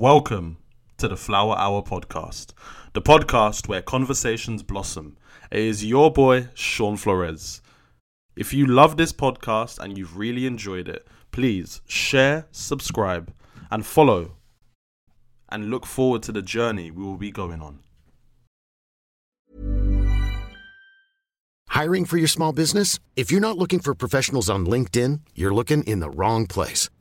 Welcome to the Flower Hour podcast, the podcast where conversations blossom. It is your boy, Sean Flores. If you love this podcast and you've really enjoyed it, please share, subscribe, and follow, and look forward to the journey we will be going on. Hiring for your small business? If you're not looking for professionals on LinkedIn, you're looking in the wrong place.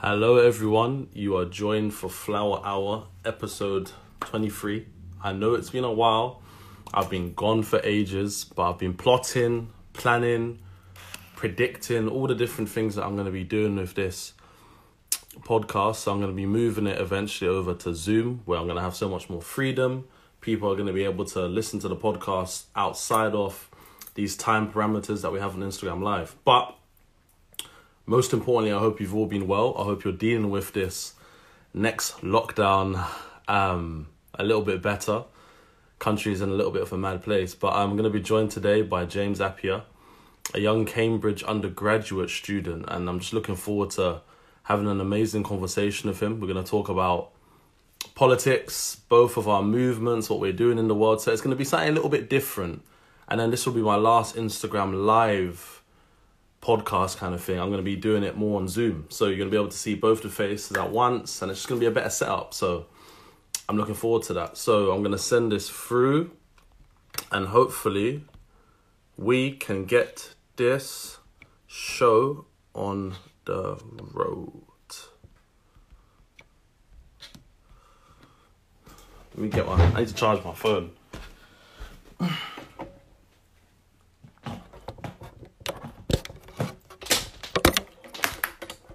Hello, everyone. You are joined for Flower Hour, episode 23. I know it's been a while. I've been gone for ages, but I've been plotting, planning, predicting all the different things that I'm going to be doing with this podcast. So I'm going to be moving it eventually over to Zoom, where I'm going to have so much more freedom. People are going to be able to listen to the podcast outside of these time parameters that we have on Instagram Live. But most importantly, I hope you've all been well. I hope you're dealing with this next lockdown um, a little bit better. Country's in a little bit of a mad place, but I'm going to be joined today by James Appiah, a young Cambridge undergraduate student, and I'm just looking forward to having an amazing conversation with him. We're going to talk about politics, both of our movements, what we're doing in the world. So it's going to be something a little bit different. And then this will be my last Instagram live podcast kind of thing. I'm going to be doing it more on Zoom. So you're going to be able to see both the faces at once and it's just going to be a better setup. So I'm looking forward to that. So I'm going to send this through and hopefully we can get this show on the road. Let me get one. I need to charge my phone.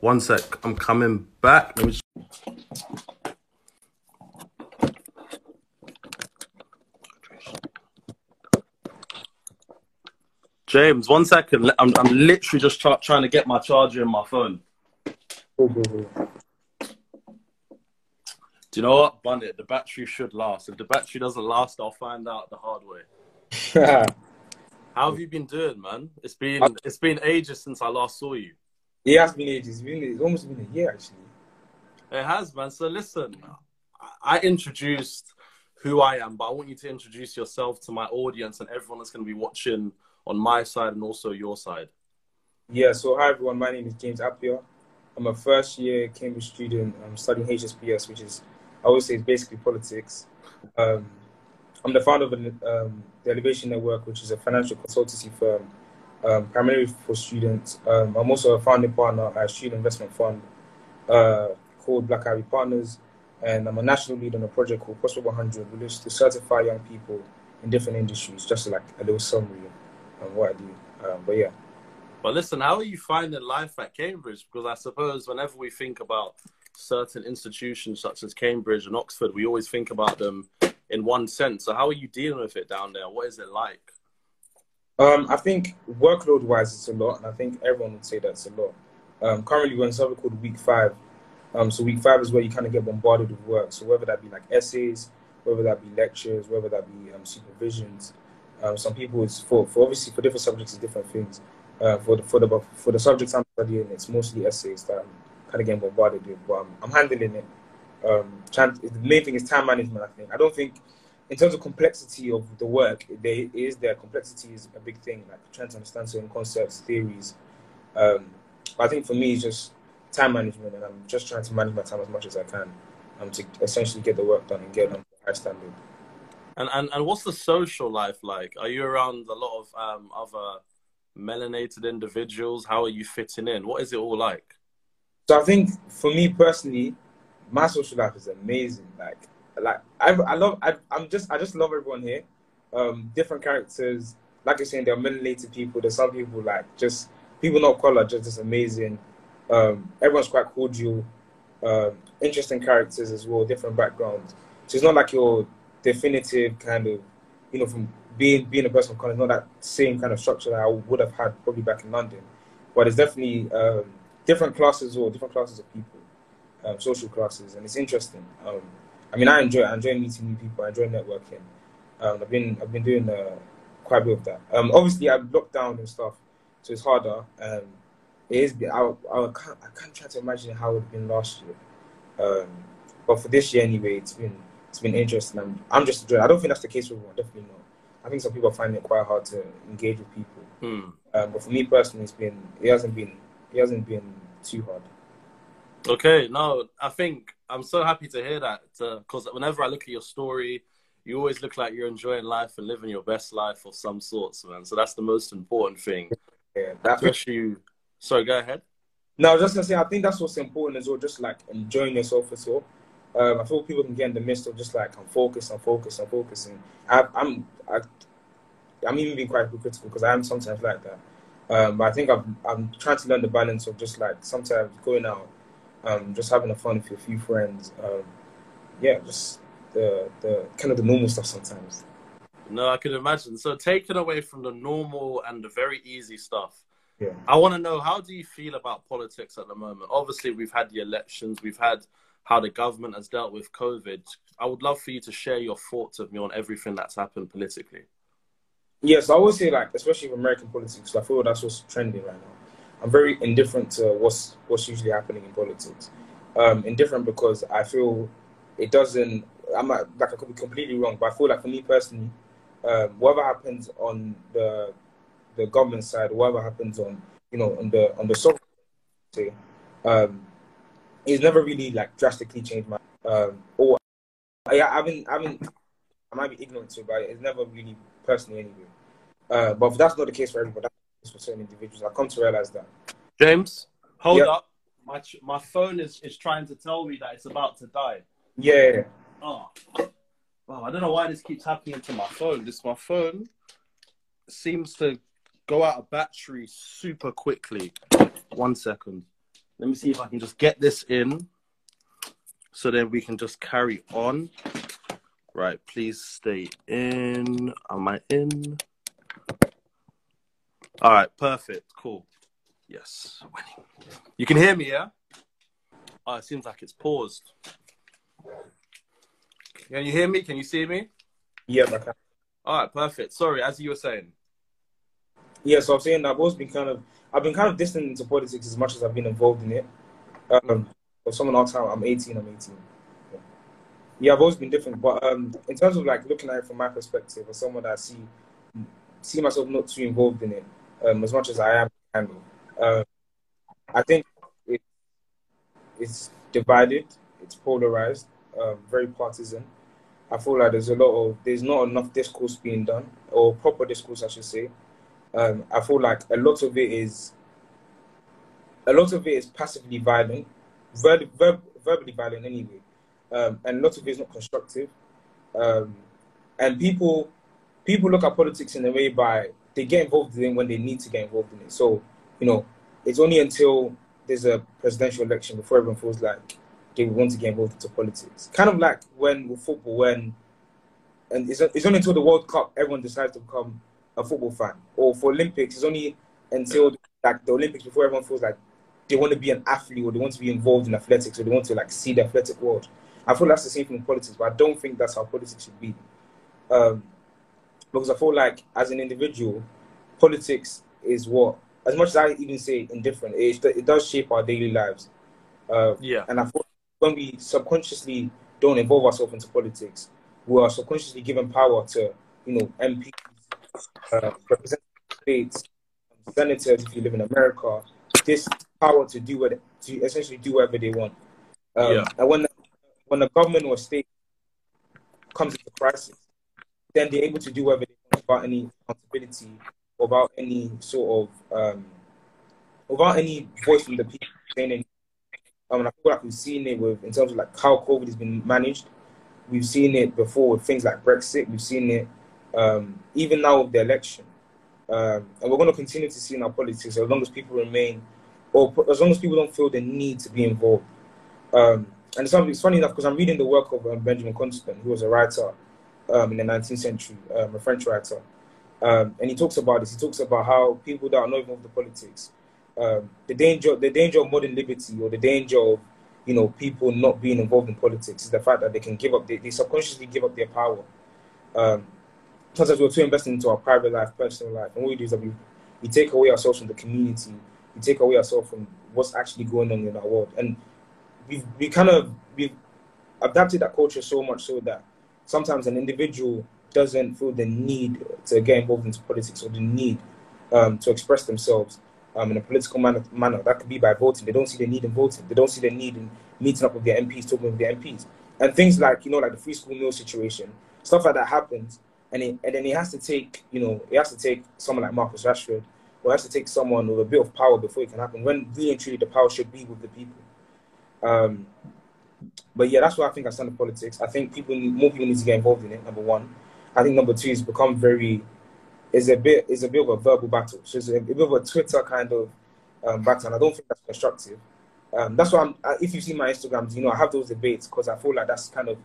One sec, I'm coming back. Let me just... James, one second. I'm, I'm literally just tra- trying to get my charger in my phone. Do you know what? Bun it. The battery should last. If the battery doesn't last, I'll find out the hard way. How have you been doing, man? It's been it's been ages since I last saw you. It has been ages. It's, been, it's almost been a year actually. It has, man. So listen, I introduced who I am, but I want you to introduce yourself to my audience and everyone that's going to be watching on my side and also your side. Yeah. So hi everyone. My name is James Appiah. I'm a first year Cambridge student. I'm studying HSPS, which is I would say is basically politics. Um, I'm the founder of um, the Elevation Network, which is a financial consultancy firm um, primarily for students. Um, I'm also a founding partner at a student investment fund uh, called Black Ivy Partners, and I'm a national lead on a project called Prospect 100, which is to certify young people in different industries, just like a little summary of what I do. Um, but yeah. But listen, how are you finding life at Cambridge? Because I suppose whenever we think about certain institutions such as Cambridge and Oxford, we always think about them in one sense. So how are you dealing with it down there? What is it like? Um, I think workload wise, it's a lot, and I think everyone would say that's a lot. Um, currently, we're in something called week five. Um, so week five is where you kind of get bombarded with work. So whether that be like essays, whether that be lectures, whether that be um, supervisions. Um, some people it's for, for obviously for different subjects, it's different things. Uh, for the for the for the subjects I'm studying, it's mostly essays that I'm kind of getting bombarded with, but I'm, I'm handling it. Um, the main thing is time management. I think I don't think in terms of complexity of the work, there is there complexity is a big thing, like trying to understand certain concepts, theories. Um, but I think for me, it's just time management, and I'm just trying to manage my time as much as I can, um, to essentially get the work done and get on a high standard. And, and and what's the social life like? Are you around a lot of um, other melanated individuals? How are you fitting in? What is it all like? So I think for me personally, my social life is amazing. Like like I, I love I, I'm just I just love everyone here. Um, different characters. Like you're saying, there are melanated people. There's some people like just people not color, just just amazing. Um, everyone's quite cordial. Um, interesting characters as well, different backgrounds. So it's not like your definitive kind of, you know, from being being a person of color, not that same kind of structure that I would have had probably back in London. But it's definitely um, different classes or different classes of people, um, social classes, and it's interesting. I mean, I enjoy I enjoy meeting new people. I enjoy networking. Um, I've been I've been doing uh, quite a bit of that. Um, obviously, I'm locked down and stuff, so it's harder. Um, it is. I, I, can't I can't try to imagine how it would have been last year. Um, but for this year anyway, it's been it's been interesting. I'm I'm just enjoying. I don't think that's the case for everyone. Definitely not. I think some people find it quite hard to engage with people. Hmm. Um, but for me personally, it's been it hasn't been it hasn't been too hard. Okay, no, I think I'm so happy to hear that because whenever I look at your story, you always look like you're enjoying life and living your best life of some sorts, man. So that's the most important thing. Yeah, that, you. sorry, go ahead. No, I was just gonna say I think that's what's important as well. Just like enjoying yourself as well. Um, I feel people can get in the midst of just like I'm focused, I'm focused, I'm focusing. I, I'm I, I'm even being quite critical because I am sometimes like that. Um, but I think I'm I'm trying to learn the balance of just like sometimes going out, um, just having a fun with your few friends. Um, yeah, just the the kind of the normal stuff sometimes. No, I can imagine. So taken away from the normal and the very easy stuff, Yeah. I want to know how do you feel about politics at the moment? Obviously, we've had the elections, we've had how the government has dealt with COVID. I would love for you to share your thoughts of me on everything that's happened politically. Yes, I would say like, especially with American politics, I feel that's what's trending right now. I'm very indifferent to what's what's usually happening in politics. Um, indifferent because I feel it doesn't. I'm like I could be completely wrong, but I feel like for me personally, um, whatever happens on the the government side, whatever happens on you know on the on the sovereignty, um, it's never really like drastically changed my um, or I, I've been I've been I might be ignorant to, it, but it's never really personally anyway. Uh, but that's not the case for everybody. That's for certain individuals. I come to realize that. James, hold Yeah. up. My ch- my phone is, is trying to tell me that it's about to die. Yeah, Oh. oh, I don't know why this keeps happening to my phone. This my phone seems to go out of battery super quickly. One second. Let me see if I can just get this in, so then we can just carry on. Right, please stay in. Am I in? All right, perfect, cool. Yes, winning. You can hear me, yeah? Oh, it seems like it's paused. Can you hear me? Can you see me? yeah, I can. All right, perfect. Sorry, as you were saying. Yeah, so I'm saying I've always been kind of I've been kind of distant into politics as much as I've been involved in it. Um, if someone asks how I'm 18, I'm 18. Yeah. yeah, I've always been different, but um, in terms of like looking at it from my perspective, as someone that I see see myself not too involved in it um, as much as I am, kind of. Um, I think it, it's divided, it's polarized, um, very partisan. I feel like there's a lot of there's not enough discourse being done, or proper discourse, I should say. Um, I feel like a lot of it is a lot of it is passively violent, ver- ver- verbally violent anyway, um, and a lot of it is not constructive. Um, and people people look at politics in a way by they get involved in it when they need to get involved in it. So you know, it's only until there's a presidential election before everyone feels like they want to get involved into politics. Kind of like when with football, when and it's, it's only until the World Cup everyone decides to become a football fan, or for Olympics, it's only until like the Olympics before everyone feels like they want to be an athlete or they want to be involved in athletics or they want to like see the athletic world. I feel that's the same thing in politics, but I don't think that's how politics should be. Um, because I feel like as an individual, politics is what, as much as I even say indifferent, it, it does shape our daily lives. Uh, yeah. And I thought when we subconsciously don't involve ourselves into politics, we are subconsciously given power to, you know, MPs, uh, states, senators if you live in America, this power to do what to essentially do whatever they want. Um, yeah. And when the, when the government or state comes into crisis, then they're able to do whatever they want without any accountability, without any sort of um, without any voice from the people saying anything. Um, I feel like we've seen it with in terms of like how COVID has been managed. We've seen it before with things like Brexit. We've seen it um, even now with the election. Um, and we're going to continue to see in our politics as long as people remain, or as long as people don't feel the need to be involved. Um, and it's, it's, funny enough because I'm reading the work of um, Benjamin Constant, who was a writer um, in the 19th century, um, a French writer. Um, and he talks about this. He talks about how people that are not involved in politics, the danger, the danger of modern liberty, or the danger of you know people not being involved in politics, is the fact that they can give up, they, they subconsciously give up their power. Um, sometimes we're too invested into our private life, personal life, and what we do is that we, we take away ourselves from the community, we take away ourselves from what's actually going on in our world, and we we kind of we've adapted that culture so much so that sometimes an individual doesn't feel the need to get involved into politics or the need um, to express themselves um, in a political manner, manner. That could be by voting. They don't see the need in voting. They don't see the need in meeting up with their MPs, talking with their MPs, and things like you know like the free school meal situation, stuff like that happens and it, and then he has to take you know he has to take someone like Marcus Rashford or has to take someone with a bit of power before it can happen. When really and truly the power should be with the people. Um, but yeah, that's why I think I stand in politics. I think people more people need to get involved in it. Number one, I think number two is become very is a bit is a bit of a verbal battle. So it's a, a bit of a Twitter kind of um, battle, and I don't think that's constructive. Um, that's why I'm, if you see my Instagrams, you know I have those debates because I feel like that's kind of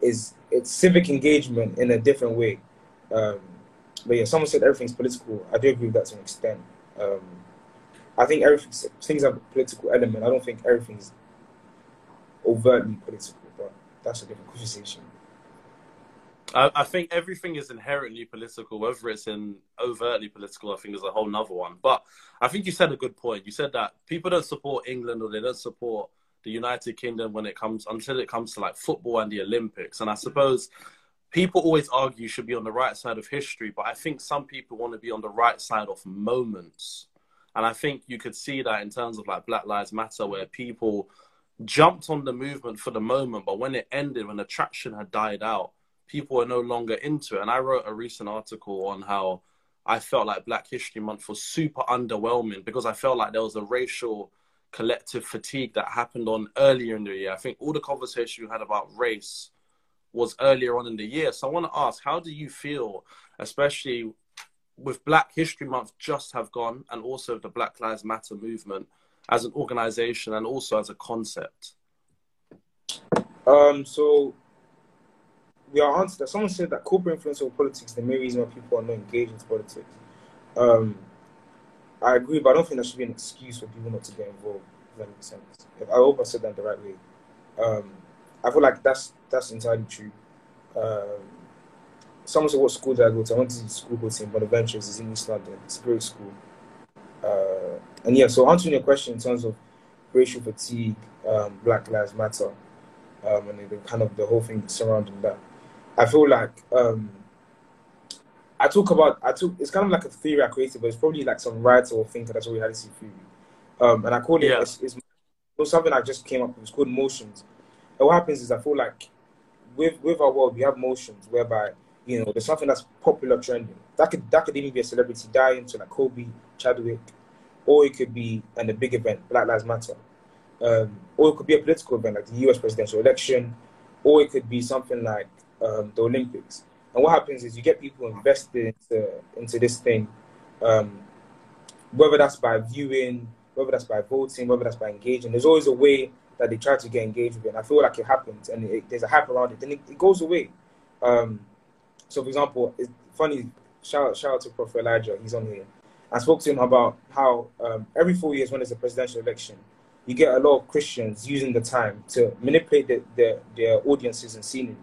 is it's civic engagement in a different way. Um, but yeah, someone said everything's political. I do agree with that to an extent. Um, I think everything things have a political element. I don't think everything's overtly political, but that's a different conversation. I, I think everything is inherently political, whether it's in overtly political, I think is a whole nother one. But I think you said a good point. You said that people don't support England or they don't support the United Kingdom when it comes until it comes to like football and the Olympics. And I suppose people always argue you should be on the right side of history, but I think some people want to be on the right side of moments. And I think you could see that in terms of like Black Lives Matter, where people jumped on the movement for the moment, but when it ended, when attraction had died out, people were no longer into it. And I wrote a recent article on how I felt like Black History Month was super underwhelming because I felt like there was a racial collective fatigue that happened on earlier in the year. I think all the conversation you had about race was earlier on in the year. So I want to ask, how do you feel, especially with Black History Month just have gone, and also the Black Lives Matter movement as an organization and also as a concept? Um, so we are answered that someone said that corporate influence over politics the main reason why people are not engaged in politics. Um, I agree, but I don't think that should be an excuse for people not to get involved. If that makes sense. I hope I said that the right way. Um, I feel like that's that's entirely true. Um, someone said, "What school did I go to?" I went to school St Bonaventures. It's in East London. It's a great school. Uh, and yeah, so answering your question in terms of racial fatigue, um, Black Lives Matter, um, and the, kind of the whole thing surrounding that, I feel like um, I talk about I took it's kind of like a theory I created, but it's probably like some writer or thinker that's already had this theory. Um, and I call it yeah. it's, it's, it's, something I just came up with. It's called motions. And what happens is I feel like with with our world we have motions whereby you know there's something that's popular trending. That could that could even be a celebrity dying, so like Kobe, Chadwick, or it could be and a big event, Black Lives Matter. Um, or it could be a political event like the US presidential election, or it could be something like um, the Olympics. And what happens is you get people invested into, into this thing, um, whether that's by viewing, whether that's by voting, whether that's by engaging. There's always a way that they try to get engaged with it. And I feel like it happens and it, there's a hype around it, then it, it goes away. Um, so, for example, it's funny, shout out, shout out to Prophet Elijah, he's on here. I spoke to him about how um, every four years when there's a presidential election, you get a lot of Christians using the time to manipulate the, the, their audiences and scenery.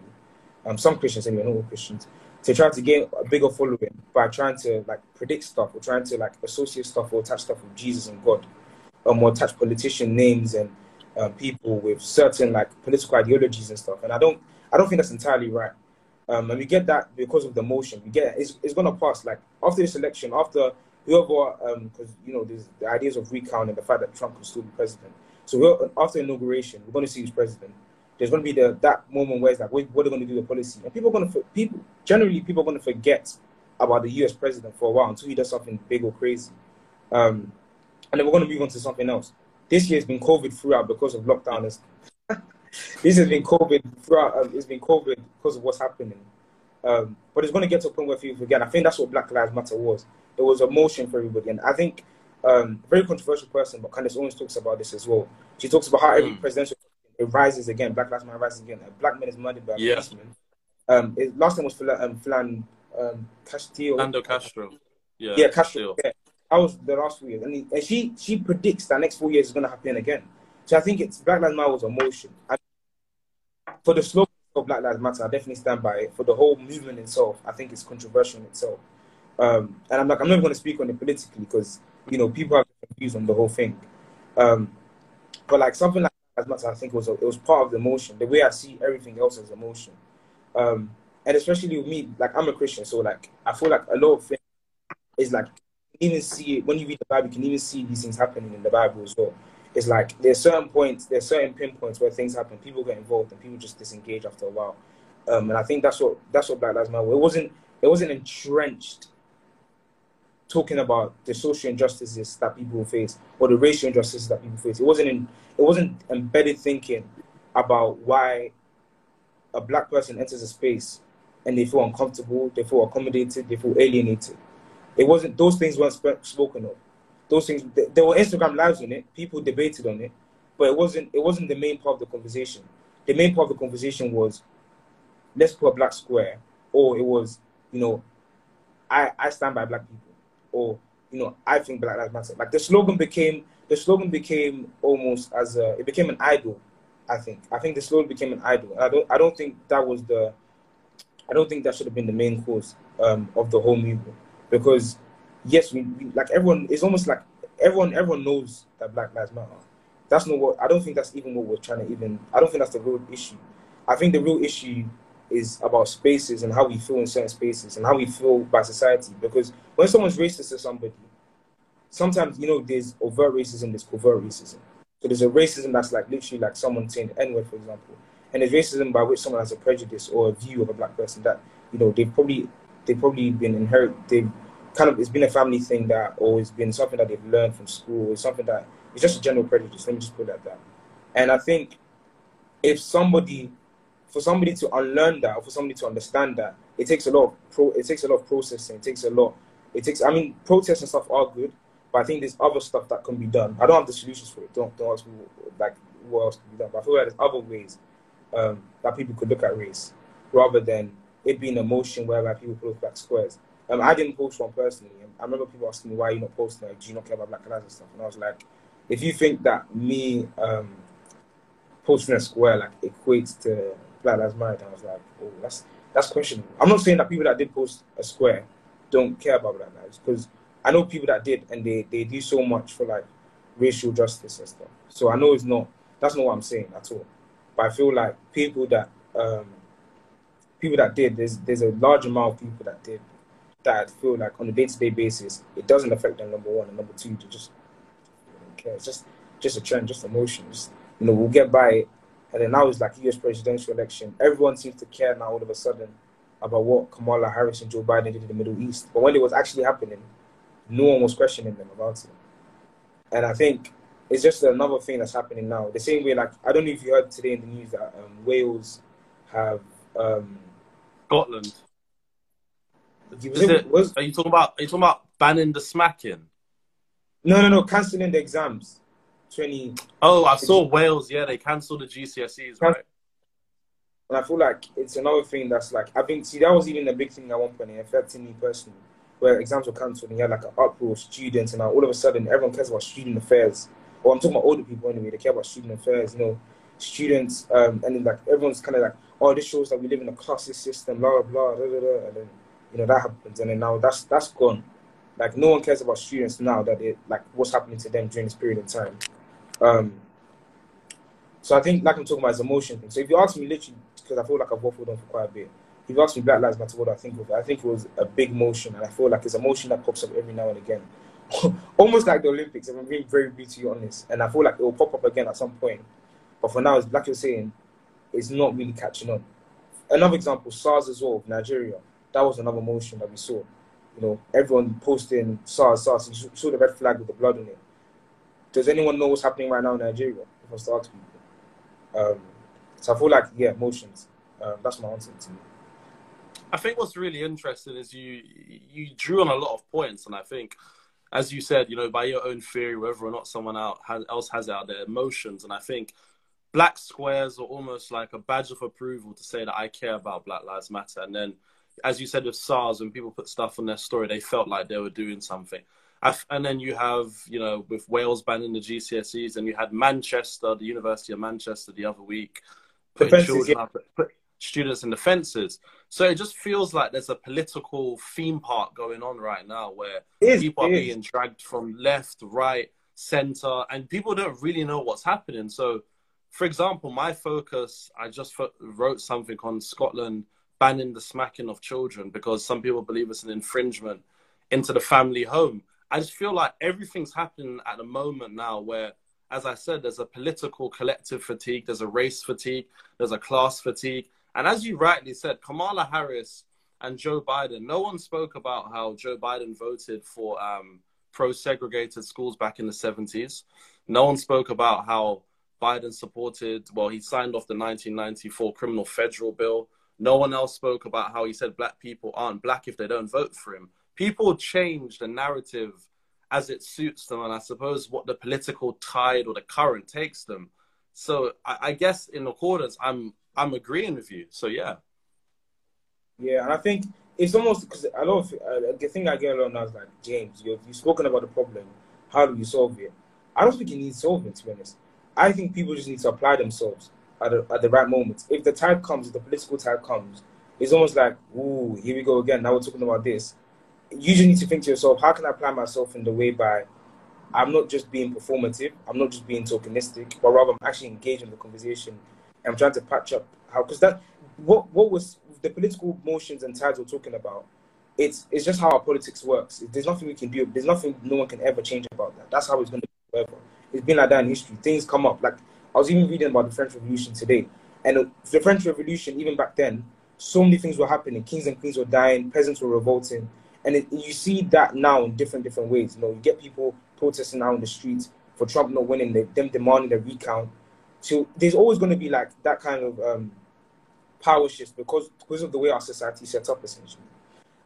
Um, some Christians, anyway, not all Christians, to try to gain a bigger following by trying to like predict stuff or trying to like associate stuff or attach stuff with Jesus and God, um, or attach politician names and um, people with certain like political ideologies and stuff. And I don't, I don't think that's entirely right. Um, and we get that because of the motion. We get it's, it's gonna pass. Like after this election, after whoever, because um, you know, there's the ideas of recount and the fact that Trump will still be president. So after inauguration, we're going to see who's president. There's going to be the that moment where it's like, what, what are they going to do with the policy? And people are going to people generally people are going to forget about the U.S. president for a while until he does something big or crazy. Um, and then we're going to move on to something else. This year has been COVID throughout because of lockdown. this has been COVID throughout. Um, it's been COVID because of what's happening. Um, but it's going to get to a point where people forget. I think that's what Black Lives Matter was. It was a motion for everybody, and I think um, very controversial person, but Candace Owens talks about this as well. She talks about how every mm. presidential it rises again. Black Lives Matter rises again. A black man is murdered by a yeah. policeman. Um, it, last time was Flan, um, Flan um, Castillo. Fernando Castro. Yeah, yeah Castro. Yeah. That was the last four years, and, he, and she she predicts that next four years is going to happen again. So I think it's Black Lives Matter was a motion. And for the slogan of Black Lives Matter, I definitely stand by it. For the whole movement itself, I think it's controversial in itself. Um, and I'm like, I'm not going to speak on it politically because you know people have views on the whole thing. Um, but like something like as much as I think it was it was part of the emotion. The way I see everything else as emotion, um, and especially with me, like I'm a Christian, so like I feel like a lot of things is like even see it when you read the Bible, you can even see these things happening in the Bible as well. It's like there's certain points, there's certain pinpoints where things happen, people get involved, and people just disengage after a while. Um, and I think that's what that's what Black Lives Matter. It wasn't it wasn't entrenched talking about the social injustices that people face or the racial injustices that people face. It wasn't in, it wasn't embedded thinking about why a black person enters a space and they feel uncomfortable, they feel accommodated, they feel alienated. It wasn't those things weren't sp- spoken of. Those things there were Instagram lives on it, people debated on it, but it wasn't it wasn't the main part of the conversation. The main part of the conversation was let's put a black square, or it was you know I I stand by black people or you know, I think Black Lives Matter. Like the slogan became the slogan became almost as a it became an idol. I think I think the slogan became an idol. I don't I don't think that was the I don't think that should have been the main cause um, of the whole movement because yes, we, we like everyone. It's almost like everyone everyone knows that Black Lives Matter. That's not what I don't think that's even what we're trying to even. I don't think that's the real issue. I think the real issue is about spaces and how we feel in certain spaces and how we feel by society. Because when someone's racist to somebody, sometimes you know there's overt racism, there's covert racism. So there's a racism that's like literally like someone saying the N-word, for example, and there's racism by which someone has a prejudice or a view of a black person that you know they've probably they've probably been inherited. They've kind of it's been a family thing that, or it's been something that they've learned from school. It's something that it's just a general prejudice. Let me just put it like that. And I think if somebody for somebody to unlearn that or for somebody to understand that, it takes a lot of pro it takes a lot of processing. It takes a lot it takes I mean protests and stuff are good, but I think there's other stuff that can be done. I don't have the solutions for it. Don't don't ask me like what else can be done. But I feel like there's other ways um, that people could look at race rather than it being a motion whereby people put black squares. Um, I didn't post one personally. I remember people asking me why are you're not posting. Like, do you not care about Black lives and stuff? And I was like, if you think that me um, posting a square like equates to Black Lives Matter. I was like, oh, that's that's questionable. I'm not saying that people that did post a square don't care about Black Lives because I know people that did and they, they do so much for like racial justice and stuff. So I know it's not that's not what I'm saying at all. But I feel like people that um, people that did there's there's a large amount of people that did that feel like on a day to day basis it doesn't affect them number one and number two to just care. It's just just a trend, just emotions. You know, we'll get by it and then now it's like US presidential election. Everyone seems to care now all of a sudden about what Kamala Harris and Joe Biden did in the Middle East. But when it was actually happening, no one was questioning them about it. And I think it's just another thing that's happening now. The same way, like I don't know if you heard today in the news that um, Wales have um, Scotland. it, was, are you talking about? Are you talking about banning the smacking? No, no, no, cancelling the exams. 20. Oh, I saw Wales. Yeah, they cancelled the GCSEs, right? And I feel like it's another thing that's like I think see that was even a big thing at one point it affected me personally, where exams were cancelled and you had like an uproar of students and all of a sudden everyone cares about student affairs. or I'm talking about older people anyway. They care about student affairs. You know, students, um, and then like everyone's kind of like, oh, this shows that we live in a classist system, blah blah blah, blah, blah, blah. and then you know that happens, and then now that's that's gone. Like no one cares about students now that it like what's happening to them during this period of time. Um, so I think like I'm talking about is emotion thing. So if you ask me literally, because I feel like I've waffled on for quite a bit. If you ask me Black Lives Matter, what I think of it, I think it was a big motion, and I feel like it's a motion that pops up every now and again, almost like the Olympics. If I'm being very brutally honest, and I feel like it will pop up again at some point. But for now, it's like you're saying, it's not really catching on. Another example, SARS as well, Nigeria. That was another motion that we saw. You know, everyone posting SARS, SARS. You saw the red flag with the blood on it. Does anyone know what's happening right now in Nigeria? If I start to um, so I feel like yeah, motions. Um, that's my answer to you. I think what's really interesting is you you drew on a lot of points, and I think, as you said, you know, by your own theory, whether or not someone else has out there, emotions, and I think black squares are almost like a badge of approval to say that I care about Black Lives Matter, and then, as you said with SARS, when people put stuff on their story, they felt like they were doing something. And then you have, you know, with Wales banning the GCSEs, and you had Manchester, the University of Manchester, the other week, putting children yeah. up, put students in the fences. So it just feels like there's a political theme park going on right now where people are being dragged from left, right, center, and people don't really know what's happening. So, for example, my focus, I just wrote something on Scotland banning the smacking of children because some people believe it's an infringement into the family home. I just feel like everything's happening at the moment now where, as I said, there's a political collective fatigue, there's a race fatigue, there's a class fatigue. And as you rightly said, Kamala Harris and Joe Biden, no one spoke about how Joe Biden voted for um, pro segregated schools back in the 70s. No one spoke about how Biden supported, well, he signed off the 1994 criminal federal bill. No one else spoke about how he said black people aren't black if they don't vote for him people change the narrative as it suits them, and I suppose what the political tide or the current takes them. So I, I guess in accordance, I'm I'm agreeing with you. So yeah. Yeah, and I think it's almost because a lot of uh, the thing I get a lot now is like James, you've, you've spoken about the problem. How do you solve it? I don't think you need solving. To be honest, I think people just need to apply themselves at the, at the right moment. If the tide comes, if the political tide comes, it's almost like, ooh, here we go again. Now we're talking about this you just need to think to yourself, how can I apply myself in the way by I'm not just being performative, I'm not just being tokenistic, but rather I'm actually engaging in the conversation and I'm trying to patch up how because that what what was the political motions and tides we're talking about, it's it's just how our politics works. There's nothing we can do. There's nothing no one can ever change about that. That's how it's going to be forever. It's been like that in history. Things come up. Like I was even reading about the French Revolution today, and the French Revolution, even back then, so many things were happening. Kings and queens were dying. Peasants were revolting and it, you see that now in different different ways. You know, you get people protesting out in the streets for Trump not winning, them demanding a recount. So there's always going to be like that kind of um, power shift because because of the way our society is set up. Essentially,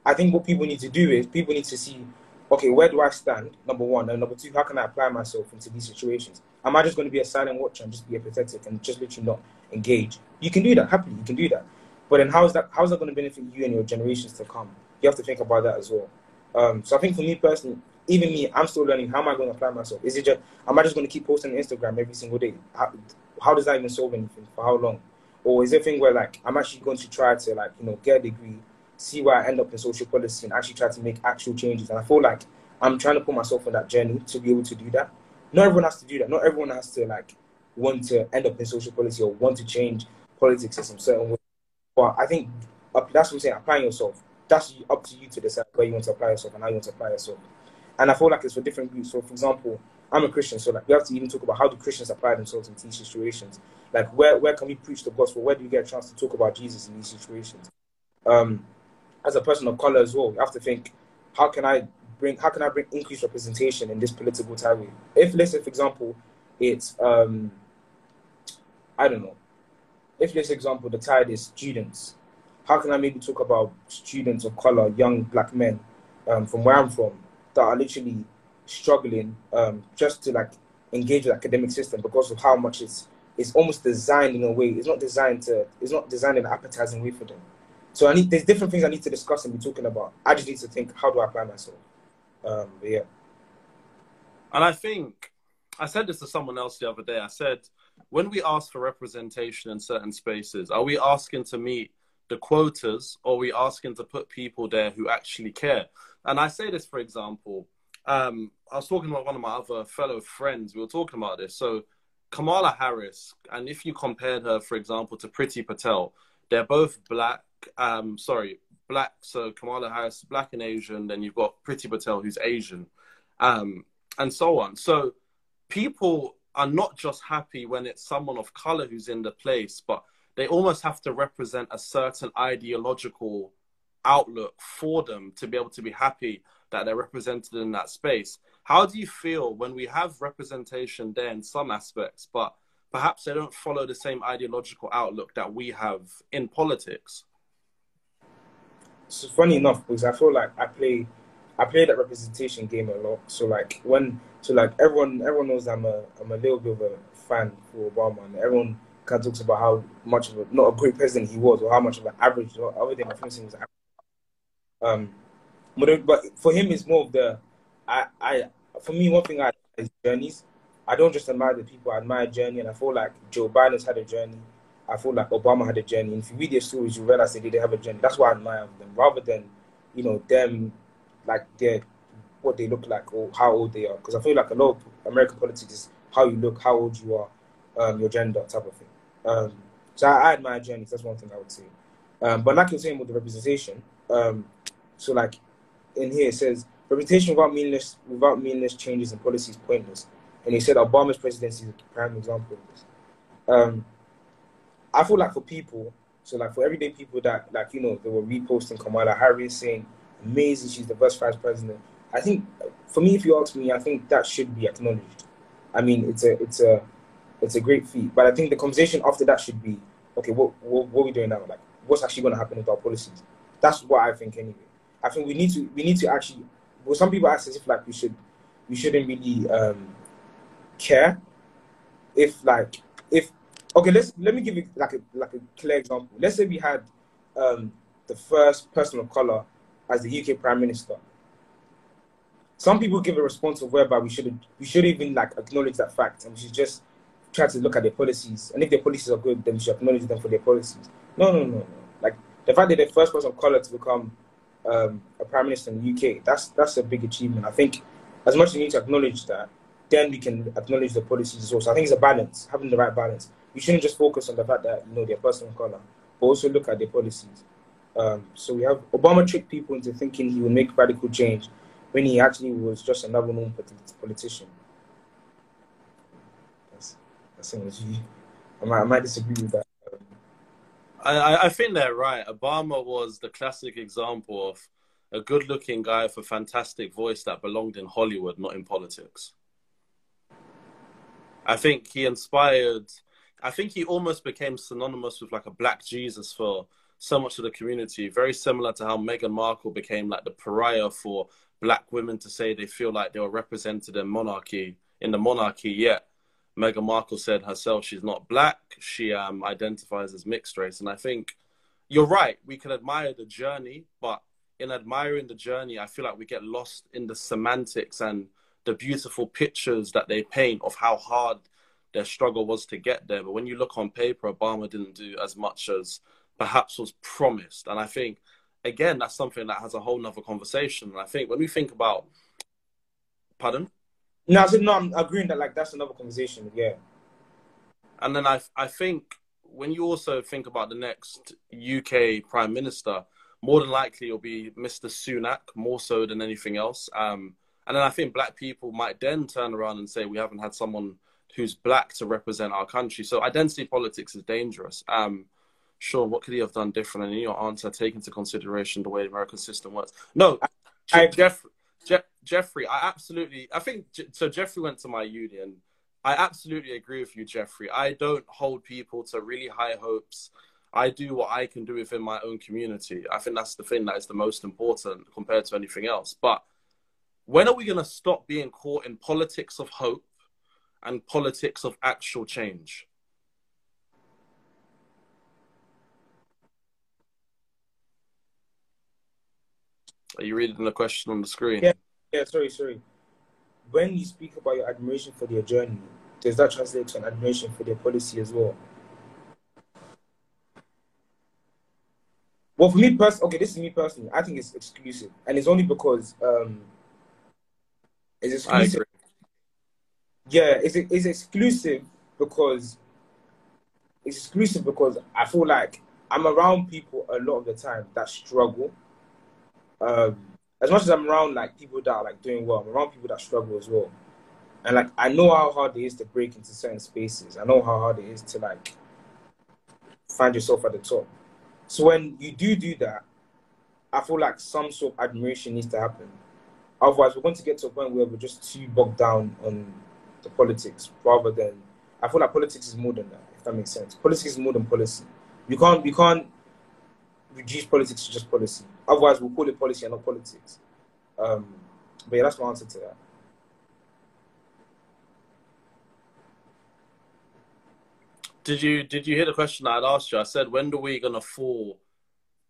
I think what people need to do is people need to see, okay, where do I stand? Number one, and number two, how can I apply myself into these situations? Am I just going to be a silent watcher and just be apathetic and just literally not engage? You can do that happily. You can do that, but then how is that how is that going to benefit you and your generations to come? You have to think about that as well. Um, so I think for me personally, even me, I'm still learning. How am I going to apply myself? Is it just am I just going to keep posting on Instagram every single day? How, does that even solve anything? For how long? Or is it a thing where like I'm actually going to try to like you know get a degree, see where I end up in social policy, and actually try to make actual changes? And I feel like I'm trying to put myself on that journey to be able to do that. Not everyone has to do that. Not everyone has to like want to end up in social policy or want to change politics in some certain way. But I think that's what I'm saying. Applying yourself that's up to you to decide where you want to apply yourself and how you want to apply yourself. And I feel like it's for different groups. So, for example, I'm a Christian, so like we have to even talk about how do Christians apply themselves in these situations. Like where where can we preach the gospel? Where do we get a chance to talk about Jesus in these situations? Um, as a person of color as well, you have to think, how can I bring how can I bring increased representation in this political time? If let's say, for example, it's um, I don't know. If let's example the tide is students, how can I maybe talk about students of color, young black men um, from where I'm from that are literally struggling um, just to like engage the academic system because of how much it's it's almost designed in a way. It's not designed to. It's not designed in an appetizing way for them. So I need. There's different things I need to discuss and be talking about. I just need to think how do I apply myself. Um, but yeah. And I think I said this to someone else the other day. I said, when we ask for representation in certain spaces, are we asking to meet the quotas or we asking to put people there who actually care? And I say this, for example, um, I was talking about one of my other fellow friends. We were talking about this. So Kamala Harris, and if you compared her, for example, to Priti Patel, they're both black. Um, sorry, black. So Kamala Harris, black and Asian. Then you've got Priti Patel, who's Asian, um, and so on. So people are not just happy when it's someone of color who's in the place, but they almost have to represent a certain ideological outlook for them to be able to be happy that they're represented in that space. How do you feel when we have representation there in some aspects, but perhaps they don't follow the same ideological outlook that we have in politics? It's funny enough because I feel like I play I play that representation game a lot. So like when so like everyone everyone knows I'm a I'm a little bit of a fan for Obama and everyone kind of talks about how much of a not a great president he was or how much of an average or other than friends was average. Um but, but for him it's more of the I I for me one thing I is journeys. I don't just admire the people, I admire journey and I feel like Joe Biden's had a journey. I feel like Obama had a journey. And if you read their stories, you realize they didn't have a journey. That's why I admire them, rather than, you know, them like their what they look like or how old they are. Because I feel like a lot of American politics is how you look, how old you are, um, your gender type of thing. Um, so I, I admire journeys. That's one thing I would say. Um, but like you're saying with the representation, um, so like in here it says representation without meaningless without meaningless changes in policy is pointless. And he said Obama's presidency is a prime example of this. Um, I feel like for people, so like for everyday people that like you know they were reposting Kamala Harris saying amazing. She's the best vice president. I think, for me, if you ask me, I think that should be acknowledged. I mean, it's a it's a it's a great feat. But I think the conversation after that should be, okay, what what, what are we doing now? Like, what's actually going to happen with our policies? That's what I think anyway. I think we need to we need to actually. Well, some people ask as if like we should we shouldn't really um, care if like if okay let's let me give you like a like a clear example. Let's say we had um, the first person of color as the UK Prime Minister. Some people give a response of whereby we should we should even like acknowledge that fact and we should just try to look at their policies. And if their policies are good, then we should acknowledge them for their policies. No, no, no, no. Like the fact that the first person of color to become um, a prime minister in the UK, that's that's a big achievement. I think as much as we need to acknowledge that, then we can acknowledge the policies as well. So I think it's a balance, having the right balance. We shouldn't just focus on the fact that you know they're a person of color, but also look at their policies. Um, so we have Obama tricked people into thinking he would make radical change when he actually was just another known politician. I might, I might disagree with that. I, I think they're right. Obama was the classic example of a good looking guy with a fantastic voice that belonged in Hollywood, not in politics. I think he inspired, I think he almost became synonymous with like a black Jesus for so much of the community. Very similar to how Meghan Markle became like the pariah for black women to say they feel like they were represented in monarchy in the monarchy. Yet Meghan Markle said herself she's not black. She um, identifies as mixed race, and I think you're right. We can admire the journey, but in admiring the journey, I feel like we get lost in the semantics and the beautiful pictures that they paint of how hard their struggle was to get there. But when you look on paper, Obama didn't do as much as perhaps was promised. And I think, again, that's something that has a whole nother conversation. And I think when we think about, pardon? No, I said, no, I'm agreeing that like that's another conversation. Yeah. And then I, I think when you also think about the next UK Prime Minister, more than likely it'll be Mr. Sunak more so than anything else. Um, and then I think black people might then turn around and say we haven't had someone who's black to represent our country. So identity politics is dangerous. Um, sure, what could he have done different? And in your answer, take into consideration the way the American system works. No, I, Jeff, Je- Jeffrey, I absolutely, I think, so Jeffrey went to my union. I absolutely agree with you, Jeffrey. I don't hold people to really high hopes. I do what I can do within my own community. I think that's the thing that is the most important compared to anything else. But when are we going to stop being caught in politics of hope and politics of actual change? Are you reading the question on the screen? Yeah, yeah. Sorry, sorry. when you speak about your admiration for their journey, does that translate to an admiration for their policy as well? Well, for me personally, okay, this is me personally. I think it's exclusive, and it's only because um, it's exclusive. Yeah, it's it's exclusive because it's exclusive because I feel like I'm around people a lot of the time that struggle. Um, as much as I'm around like people that are like doing well, I'm around people that struggle as well. And like I know how hard it is to break into certain spaces. I know how hard it is to like find yourself at the top. So when you do do that, I feel like some sort of admiration needs to happen. Otherwise, we're going to get to a point where we're just too bogged down on the politics rather than. I feel like politics is more than that. If that makes sense, politics is more than policy. You can't you can't reduce politics to just policy. Otherwise, we'll call it policy and not politics. Um, but yeah, that's my answer to that. Did you did you hear the question I had asked you? I said, when are we gonna fall?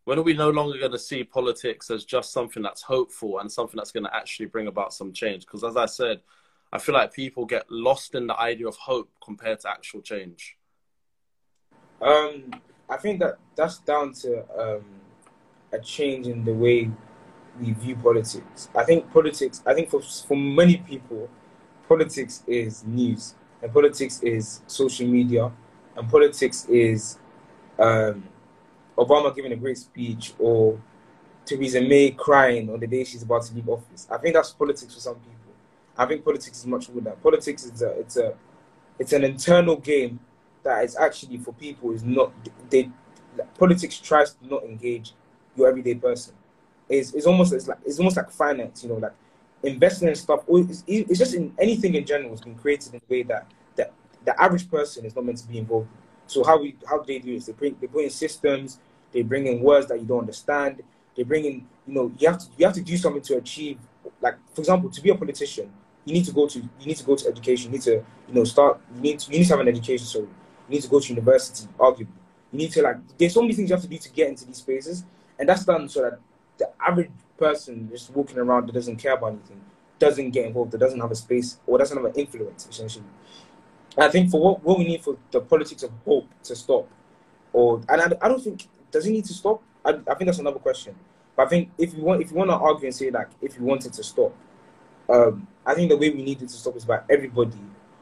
When are we no longer going to see politics as just something that's hopeful and something that's going to actually bring about some change? Because as I said, I feel like people get lost in the idea of hope compared to actual change. Um, I think that that's down to um, a change in the way we view politics. I think politics. I think for for many people, politics is news, and politics is social media, and politics is um, Obama giving a great speech or Theresa May crying on the day she's about to leave office. I think that's politics for some people. I think politics is much more than. Politics is a it's a it's an internal game that is actually for people is not they politics tries to not engage your everyday person. It's, it's almost it's like it's almost like finance, you know, like investing in stuff. It's, it's just in anything in general has been created in a way that that the average person is not meant to be involved. In. So how we how do they do this? They bring they bring in systems. They bring in words that you don't understand. They bring in you know you have to you have to do something to achieve. Like for example, to be a politician, you need to go to you need to go to education. You need to you know start. You need to, you need to have an education. So you need to go to university. Arguably, you need to like. There's so many things you have to do to get into these spaces, and that's done so that the average person just walking around that doesn't care about anything doesn't get involved. That doesn't have a space or doesn't have an influence essentially. I think for what, what we need for the politics of hope to stop, or and I, I don't think does it need to stop. I, I think that's another question. But I think if you want if you want to argue and say like if you want it to stop, um, I think the way we need it to stop is by everybody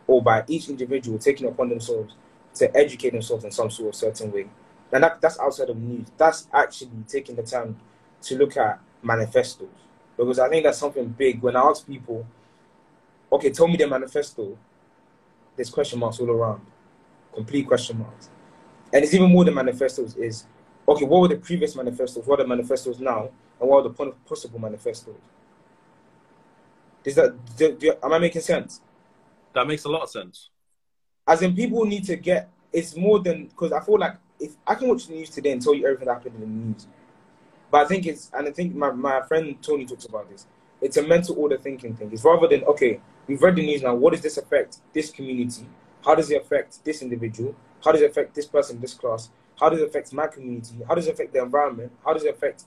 or by each individual taking upon themselves to educate themselves in some sort of certain way. And that, that's outside of news. That's actually taking the time to look at manifestos. Because I think that's something big. When I ask people, okay, tell me their manifesto, there's question marks all around, complete question marks. And it's even more than manifestos is, okay, what were the previous manifestos? What are the manifestos now? And what are the possible manifestos? Is that, do, do, am I making sense? That makes a lot of sense. As in, people need to get, it's more than, because I feel like if I can watch the news today and tell you everything that happened in the news, but I think it's, and I think my, my friend Tony talks about this, it's a mental order thinking thing. It's rather than, okay, we've read the news now, what does this affect this community? How does it affect this individual? How does it affect this person, this class? How does it affect my community? How does it affect the environment? How does it affect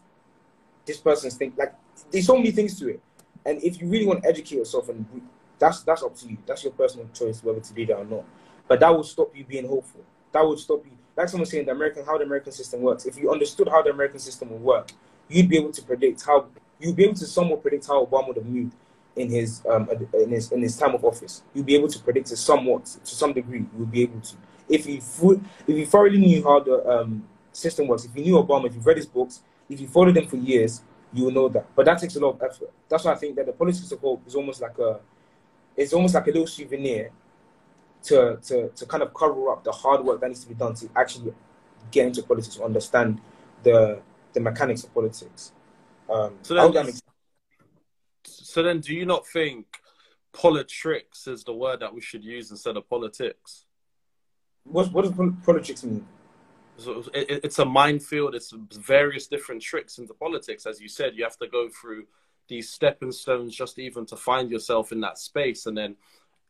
this person's think? Like, there's so many things to it. And if you really want to educate yourself, and that's that's up to you. That's your personal choice whether to do that or not. But that will stop you being hopeful. That would stop you. Like someone saying the American how the American system works. If you understood how the American system would work, you'd be able to predict how you'd be able to somewhat predict how Obama would have moved in his um in his in his time of office. You'd be able to predict it somewhat to some degree. You would be able to if you if you thoroughly knew how the um, system works. If you knew Obama, if you've read his books, if you followed him for years, you will know that. But that takes a lot of effort. That's why I think that the politics of hope is almost like a it's almost like a little souvenir to to to kind of cover up the hard work that needs to be done to actually get into politics, to understand the the mechanics of politics. Um, so then, so then, do you not think politics is the word that we should use instead of politics? What what does politics mean? So it, it's a minefield. It's various different tricks into politics. As you said, you have to go through these stepping stones just even to find yourself in that space. And then,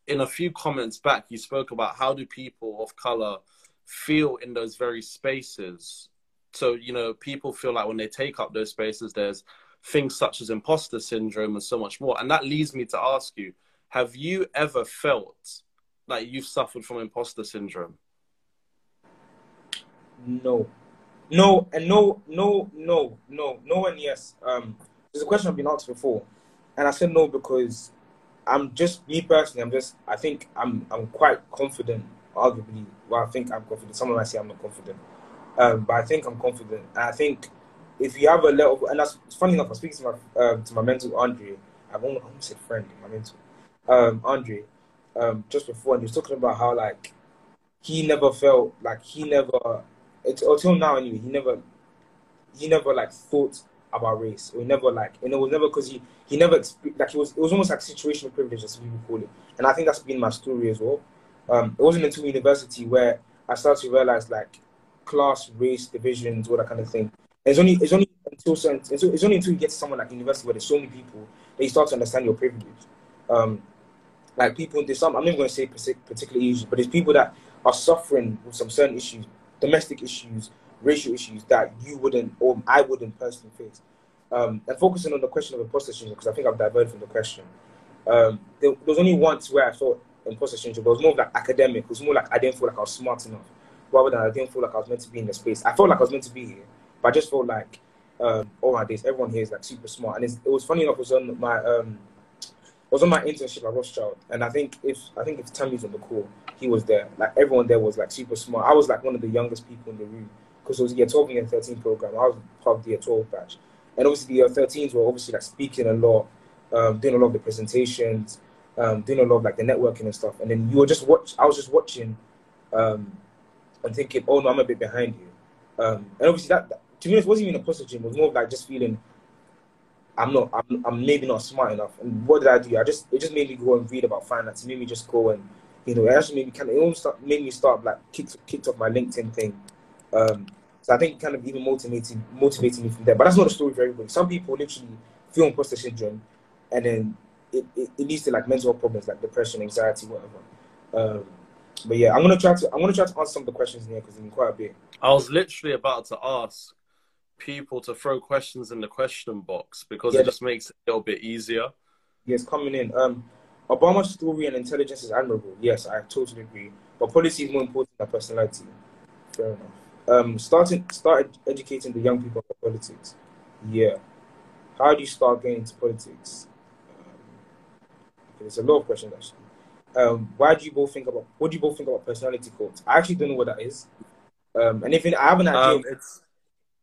in a few comments back, you spoke about how do people of color feel in those very spaces. So you know, people feel like when they take up those spaces, there's things such as imposter syndrome and so much more. And that leads me to ask you: have you ever felt like you've suffered from imposter syndrome? No, no, and no, no, no, no, no, and yes. Um, there's a question I've been asked before, and I said no because I'm just me personally. I'm just. I think I'm. I'm quite confident. Arguably, well, I think I'm confident. Someone might say I'm not confident, um, but I think I'm confident. And I think if you have a level, and that's funny enough. I'm speaking to my um, to my mentor Andre. I've almost, I almost said friend, my mentor, um, Andre, um, just before, and he was talking about how like he never felt like he never it's, until now anyway. He never he never like thought about race, We never like, and it was never because he he never like he was it was almost like situational privilege, as people call it, and I think that's been my story as well. Um, it wasn't until university where I started to realize like class, race, divisions, all that kind of thing. It's only it's only until certain, it's, it's only until you get to someone like university where there's so many people that you start to understand your privilege. Um, like people, there's some I'm not going to say particularly issues, but there's people that are suffering with some certain issues, domestic issues, racial issues that you wouldn't or I wouldn't personally face. Um, and focusing on the question of imposter syndrome because I think I've diverted from the question. Um, there, there, was only once where I thought imposter syndrome, but it was more like academic. It was more like I didn't feel like I was smart enough, rather than I didn't feel like I was meant to be in the space. I felt like I was meant to be here, but I just felt like um, all my days, everyone here is like super smart. And it was funny enough. It was on my um, was on my internship at Rothschild, and I think if I think if Tammy's on the call, he was there. Like everyone there was like super smart. I was like one of the youngest people in the room because it was year 12 and year 13 program. I was part of the year 12 batch. And obviously the year 13s were obviously like speaking a lot, um, doing a lot of the presentations, um, doing a lot of like the networking and stuff. And then you were just watch. I was just watching, um, and thinking, oh no, I'm a bit behind you. Um, and obviously that, that to me it wasn't even a positive. It was more like just feeling I'm not, I'm, I'm maybe not smart enough. And what did I do? I just, it just made me go and read about finance. It made me just go and, you know, it actually made me kind of, it almost made me start like kicked, kicked off my LinkedIn thing. Um, so I think kind of even motivating, motivating me from there. But that's not a story for everybody. Some people literally feel imposter syndrome, and then it, it, it leads to like mental problems like depression, anxiety, whatever. Um, but yeah, I'm gonna try to I'm gonna try to answer some of the questions in here because there's quite a bit. I was literally about to ask people to throw questions in the question box because yeah. it just makes it a little bit easier. Yes, coming in. Um, Obama's story and intelligence is admirable. Yes, I totally agree. But policy is more important than personality. Fair enough. Um, starting start educating the young people about politics. Yeah. How do you start getting into politics? Um, there's a lot of questions actually. Um, why do you both think about what do you both think about personality cults? I actually don't know what that is. Um, and if I have an idea, um, it's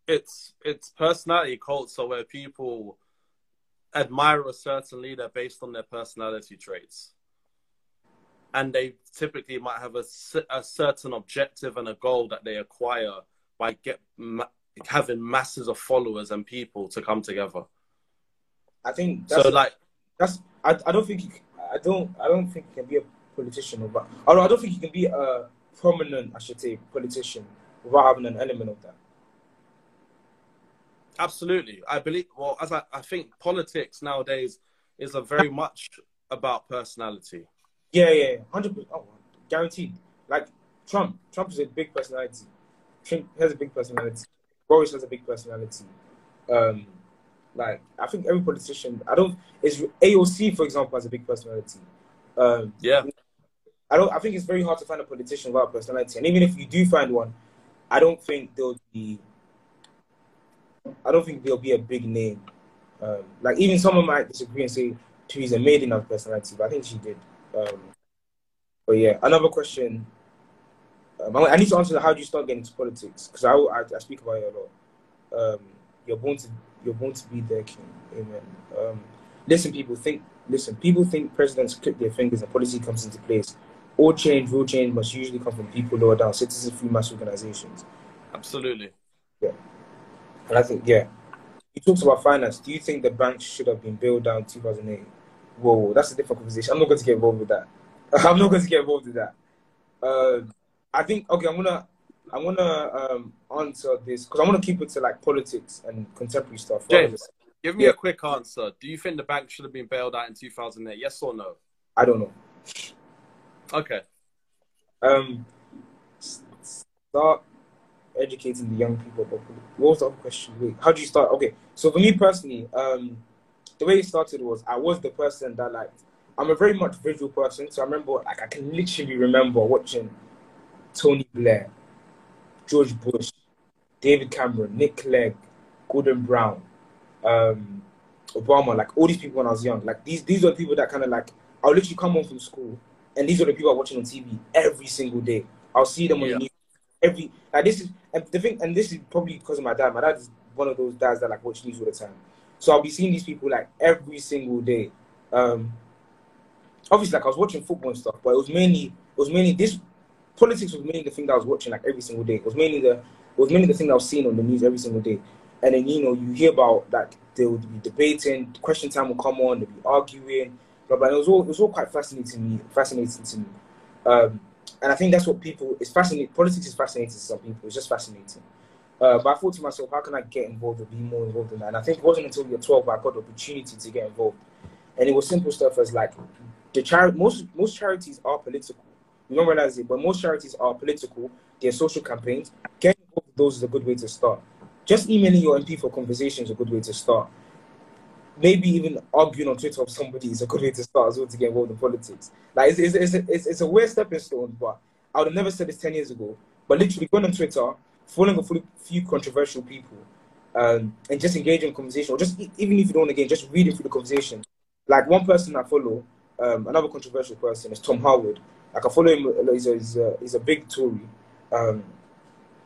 it's it's personality cults, so where people admire a certain leader based on their personality traits, and they typically might have a, a certain objective and a goal that they acquire by get ma- having masses of followers and people to come together. I think so. Like that's I, I don't think you, I don't I don't think you can be a politician but although I don't think you can be a prominent I should say politician without having an element of that. Absolutely, I believe. Well, as I, I think politics nowadays is a very much about personality. Yeah, yeah, hundred percent, oh, guaranteed. Like Trump, Trump is a big personality. Trump has a big personality. Boris has a big personality. Um, like I think every politician, I don't. Is AOC, for example, has a big personality. Um, yeah. I don't. I think it's very hard to find a politician without personality, and even if you do find one, I don't think there'll be I don't think there'll be a big name. Um, like even someone might disagree and say Theresa May didn't have personality, but I think she did. Um, but yeah, another question. Um, I need to answer how do you start getting into politics? Because I, I, I, speak about it a lot. Um, you're born to you're born to be there, king. Amen. Um, listen, people think. Listen, people think presidents click their fingers and policy comes into place. All change, real change, must usually come from people lower down, citizens through mass organizations. Absolutely. Yeah. And I think, yeah, You talks about finance. Do you think the banks should have been bailed down 2008? Whoa, that's a different conversation. I'm not going to get involved with that. I'm not going to get involved with that. Uh, I think okay. I'm gonna I'm gonna um, answer this because I want to keep it to like politics and contemporary stuff. James, give me yeah. a quick answer. Do you think the bank should have been bailed out in 2008? Yes or no? I don't know. Okay. Um, start educating the young people what was the other question? Wait, how do you start? Okay, so for me personally, um, the way it started was I was the person that like I'm a very much visual person, so I remember like I can literally remember watching Tony Blair, George Bush, David Cameron, Nick Clegg, Gordon Brown, um, Obama, like all these people when I was young. Like these these are the people that kind of like I'll literally come home from school and these are the people I'm watching on TV every single day. I'll see them on yeah. the news every like this is and the thing and this is probably because of my dad. My dad is one of those dads that like watch news all the time. So I'll be seeing these people like every single day. Um obviously like I was watching football and stuff, but it was mainly it was mainly this politics was mainly the thing that I was watching like every single day. It was mainly the it was mainly the thing that I was seeing on the news every single day. And then you know you hear about like they would be debating, question time will come on, they'll be arguing, blah blah. And it was all it was all quite fascinating to me, fascinating to me. Um, and I think that's what people it's fascinating. Politics is fascinating to some people. It's just fascinating. Uh, but I thought to myself, how can I get involved or be more involved in that? And I think it wasn't until you're 12 I got the opportunity to get involved. And it was simple stuff as like the charity. Most most charities are political. You don't realize it, but most charities are political. They're social campaigns. Getting involved with those is a good way to start. Just emailing your MP for conversation is a good way to start. Maybe even arguing on Twitter with somebody is a good way to start as well to get involved in politics. Like it's it's it's, it's, it's a weird stepping stone, but I would have never said this ten years ago. But literally going on Twitter, following a few controversial people, um, and just engaging in conversation, or just even if you don't engage, just reading through the conversation. Like one person I follow, um, another controversial person is Tom Harwood. Like I follow him. He's a, he's a, he's a big Tory. Um,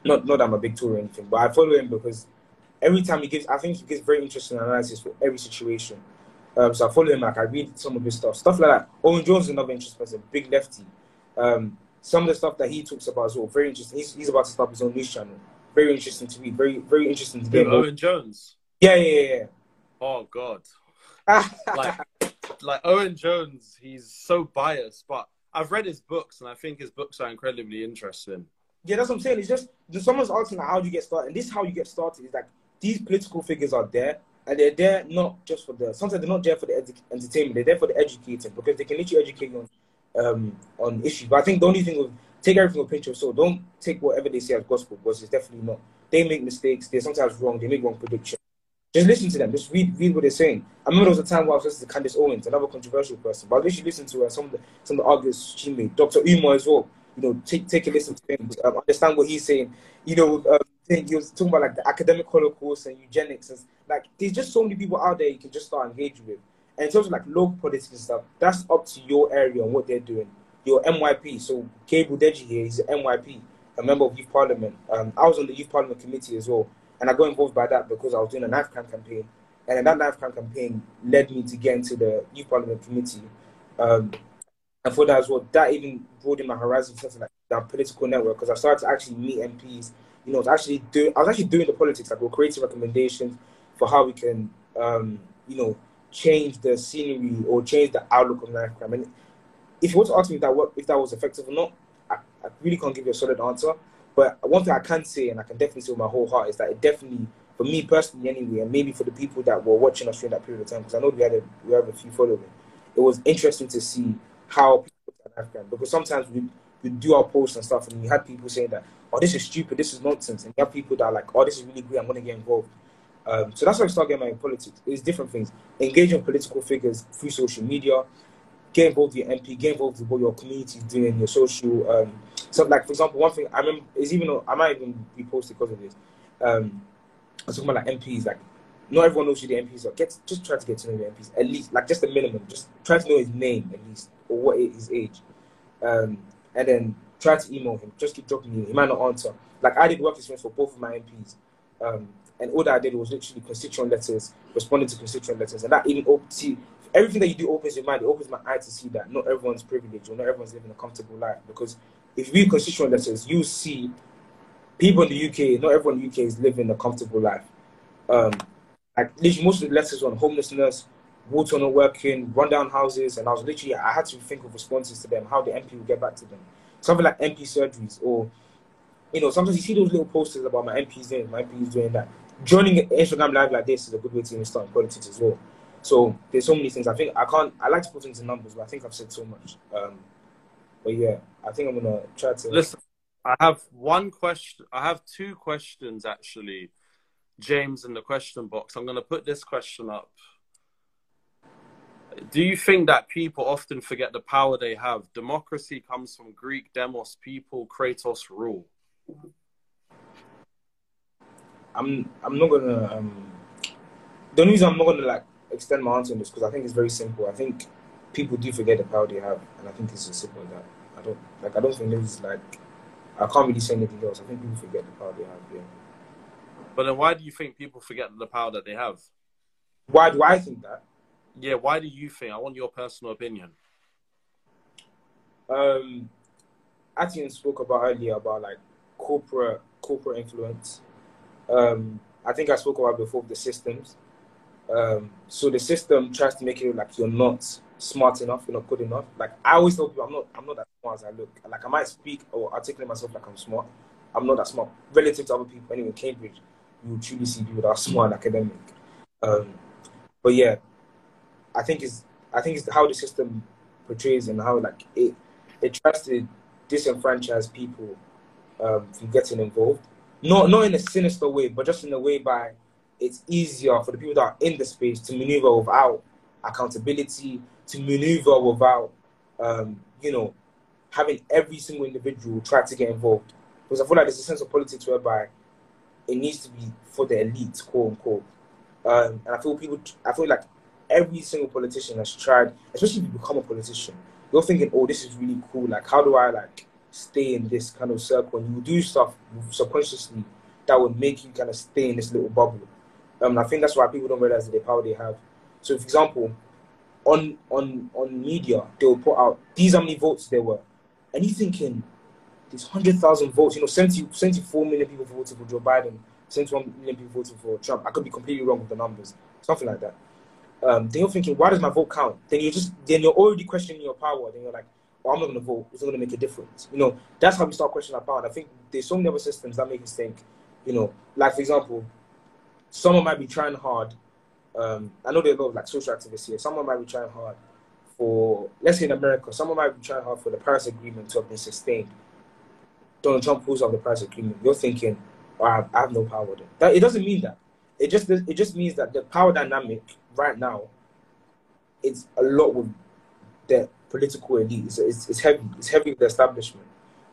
not not that I'm a big Tory or anything, but I follow him because every time he gives, I think he gives very interesting analysis for every situation. Um, so I follow him. Like I read some of his stuff, stuff like that. Owen Jones is another interesting person, big lefty. Um, some of the stuff that he talks about as well, very interesting. He's, he's about to start his own news channel. Very interesting to read. Very very interesting to get. Owen Jones. Yeah, yeah, yeah. Oh God. like, like Owen Jones, he's so biased, but I've read his books and I think his books are incredibly interesting. Yeah, that's what I'm saying. It's just someone's asking like, how do you get started, and this is how you get started. Is like these political figures are there, and they're there not just for the. Sometimes they're not there for the edu- entertainment. They're there for the educating because they can literally educate you on um, on issues. But I think the only thing with take everything with a pinch of salt. Don't take whatever they say as gospel because it's definitely not. They make mistakes. They're sometimes wrong. They make wrong predictions. Just listen to them. Just read, read what they're saying. I remember there was a time where I was listening to Candace Owens, another controversial person, but I literally listened to her, some of the some of the arguments she made. Dr. Umar as well. You know, take take a listen to him, um, understand what he's saying. You know, um, he was talking about like the academic holocaust and eugenics, and like there's just so many people out there you can just start engaging with. In terms of like local politics and stuff, that's up to your area and what they're doing. Your MYP. So Gabriel Deji here, he's an MYP, a member of Youth Parliament. Um, I was on the Youth Parliament committee as well. And I got involved by that because I was doing a knife crime campaign. And that knife crime campaign led me to get into the youth parliament committee. Um, and for that as well, that even broadened my horizon in terms of like that political network because I started to actually meet MPs. You know, to actually do, I was actually doing the politics. Like we're creating recommendations for how we can, um, you know, change the scenery or change the outlook of knife crime. And if you want to ask me if that if that was effective or not, I, I really can't give you a solid answer. But one thing I can say, and I can definitely say with my whole heart, is that it definitely, for me personally anyway, and maybe for the people that were watching us during that period of time, because I know we had a, we have a few following, it was interesting to see how people in Afghan, because sometimes we, we do our posts and stuff, and we had people saying that, oh, this is stupid, this is nonsense, and you have people that are like, oh, this is really great, I'm going to get involved. Um, so that's why I started getting my politics. It's different things. Engaging political figures through social media, get involved with your MP, get involved with what your community is doing, your social. Um, so, like for example, one thing I remember is even I might even be posted because of this. Um, I was talking about like MPs, like not everyone knows who the MPs are. Get just try to get to know the MPs at least, like just the minimum. Just try to know his name at least or what his age, um, and then try to email him. Just keep dropping him. He might not answer. Like I did work experience for both of my MPs. Um, and all that I did was literally constituent letters, responding to constituent letters, and that even see everything that you do opens your mind. It opens my eye to see that not everyone's privileged or not everyone's living a comfortable life. Because if you read constituent letters, you see people in the UK. Not everyone in the UK is living a comfortable life. Um, like literally most of the letters on homelessness, water not working, rundown houses, and I was literally I had to think of responses to them, how the MP will get back to them. Something like MP surgeries, or you know, sometimes you see those little posters about my MPs doing, my MPs doing that. Joining Instagram live like this is a good way to start politics as well. So there's so many things. I think I can't. I like to put things in numbers, but I think I've said so much. Um, but yeah, I think I'm gonna try to listen. I have one question. I have two questions actually, James, in the question box. I'm gonna put this question up. Do you think that people often forget the power they have? Democracy comes from Greek demos, people, kratos, rule. I'm I'm not gonna um, the only reason I'm not gonna like extend my answer on this because I think it's very simple. I think people do forget the power they have, and I think it's as simple as that. I don't like I don't think there's like I can't really say anything else. I think people forget the power they have. Yeah. But then, why do you think people forget the power that they have? Why do I think that? Yeah, why do you think? I want your personal opinion. Um, Atian spoke about earlier about like corporate corporate influence. Um, I think I spoke about before the systems. Um, so the system tries to make it look like you're not smart enough, you're not good enough. Like I always tell people, I'm not, I'm not that smart as I look. Like I might speak or articulate myself like I'm smart. I'm not that smart relative to other people. Anyway, Cambridge, you truly see people that are smart academic. Um, but yeah, I think it's, I think it's how the system portrays and how like it, it tries to disenfranchise people um, from getting involved. Not not in a sinister way, but just in a way by it's easier for the people that are in the space to maneuver without accountability, to maneuver without, um, you know, having every single individual try to get involved. Because I feel like there's a sense of politics whereby it needs to be for the elite, quote unquote. Um, and I feel people, I feel like every single politician has tried, especially if you become a politician, you're thinking, oh, this is really cool. Like, how do I like stay in this kind of circle? And you do stuff subconsciously that would make you kind of stay in this little bubble. Um, I think that's why people don't realize the power they have. So, for example, on on on media, they will put out these how many votes there were, and you thinking there's hundred thousand votes. You know, 70, 74 million people voted for Joe Biden, seventy-one million people voted for Trump. I could be completely wrong with the numbers, something like that. Um, then you're thinking, why does my vote count? Then you're just then you're already questioning your power. Then you're like, I'm not going to vote. It's not going to make a difference. You know, that's how we start questioning our power. And I think there's so many other systems that make us think. You know, like for example, someone might be trying hard. Um, I know there are a lot of like social activists here. Someone might be trying hard for, let's say in America, someone might be trying hard for the Paris Agreement to have been sustained. Donald Trump pulls off the Paris Agreement. You're thinking, oh, I, have, I have no power then. That, it doesn't mean that. It just it just means that the power dynamic right now, it's a lot with the political elite. It's, it's, it's heavy. It's heavy with the establishment.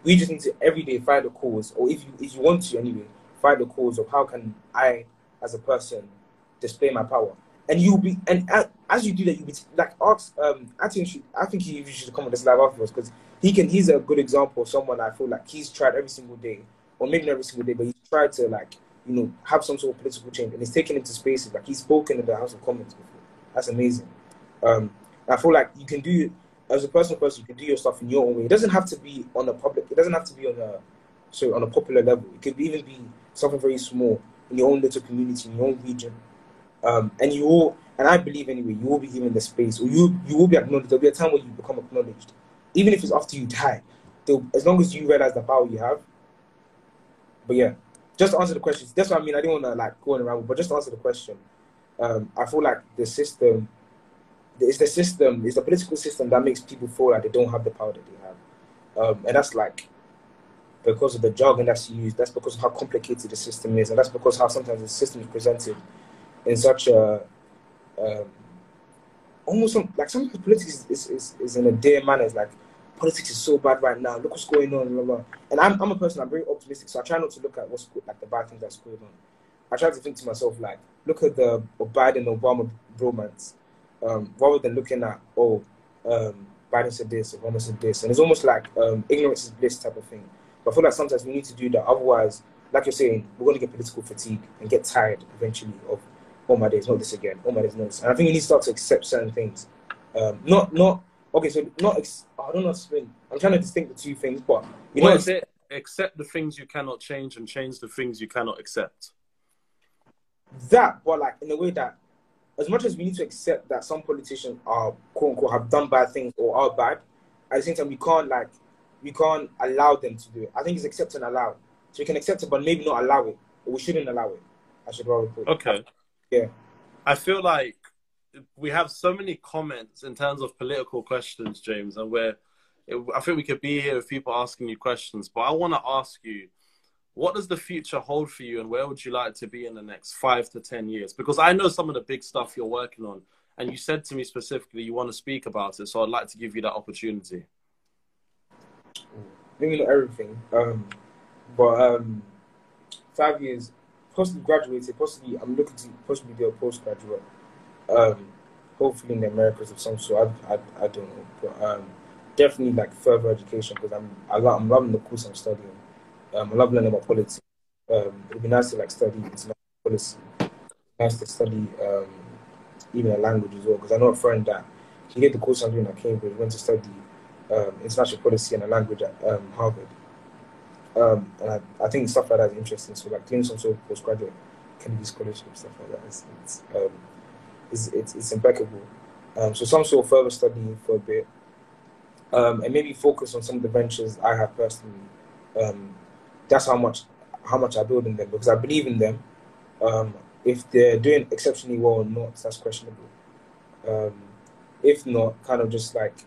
We just need to every day find a cause, or if you if you want to anyway, find a cause of how can I as a person display my power. And you'll be, and as you do that, you'll be like, ask, um, I think, I think he should come on this live afterwards because he can, he's a good example of someone I feel like he's tried every single day, or maybe not every single day, but he's tried to like, you know, have some sort of political change and he's taken into spaces like he's spoken in the House of Commons before. That's amazing. Um, I feel like you can do, as a personal person, you can do your stuff in your own way. It doesn't have to be on a public, it doesn't have to be on a, so on a popular level. It could even be something very small in your own little community, in your own region. Um, and you will, and I believe anyway, you will be given the space, or you you will be acknowledged. There'll be a time where you become acknowledged, even if it's after you die. As long as you realize the power you have. But yeah, just to answer the question. That's what I mean. I didn't want to like go on around, but just to answer the question. Um, I feel like the system, it's the system, it's the political system that makes people feel like they don't have the power that they have, um, and that's like because of the jargon that's used. That's because of how complicated the system is, and that's because how sometimes the system is presented in such a um, almost some, like some politics is, is, is in a dear manner. It's like politics is so bad right now. Look what's going on. Blah, blah. And I'm, I'm a person. I'm very optimistic, so I try not to look at what's like the bad things that's going on. I try to think to myself like, look at the Biden Obama bromance, um, rather than looking at oh, um, Biden said this, Obama said this, and it's almost like um, ignorance is bliss type of thing. But I feel like sometimes we need to do that. Otherwise, like you're saying, we're going to get political fatigue and get tired eventually of, oh my days, not this again. Oh my days, not this. And I think we need to start to accept certain things. Um, not, not, okay, so not, ex- I don't know explain. I'm trying to distinct the two things, but you What know, is it? Accept the things you cannot change and change the things you cannot accept. that, but like in a way that, as much as we need to accept that some politicians are quote unquote have done bad things or are bad, at the same time we can't like we can't allow them to do it. I think it's accept and allow. So we can accept it, but maybe not allow it. Or we shouldn't allow it. I should rather put. it. Okay. Yeah. I feel like we have so many comments in terms of political questions, James, and where I think we could be here with people asking you questions. But I want to ask you, what does the future hold for you, and where would you like to be in the next five to ten years? Because I know some of the big stuff you're working on, and you said to me specifically you want to speak about it. So I'd like to give you that opportunity. Maybe not everything, um, but um, five years, possibly graduated, possibly I'm looking to possibly do a postgraduate. Um, hopefully in the Americas of some sort. I, I, I don't know, but um, definitely like further education because I'm I I'm loving the course I'm studying. Um, I love learning about politics. Um, it'd be nice to like study international policy. Nice to study um, even a language as well because I know a friend that he did the course I'm doing at Cambridge. Went to study um, international policy and a language at um, Harvard. Um, and I, I think stuff like that is interesting. So like doing some sort of postgraduate Kennedy scholarship stuff like that is it's, um, it's, it's, it's impeccable. Um, so some sort of further studying for a bit, um, and maybe focus on some of the ventures I have personally. Um, that's how much how much I build in them because I believe in them. Um, if they're doing exceptionally well or not, that's questionable. Um, if not, kind of just like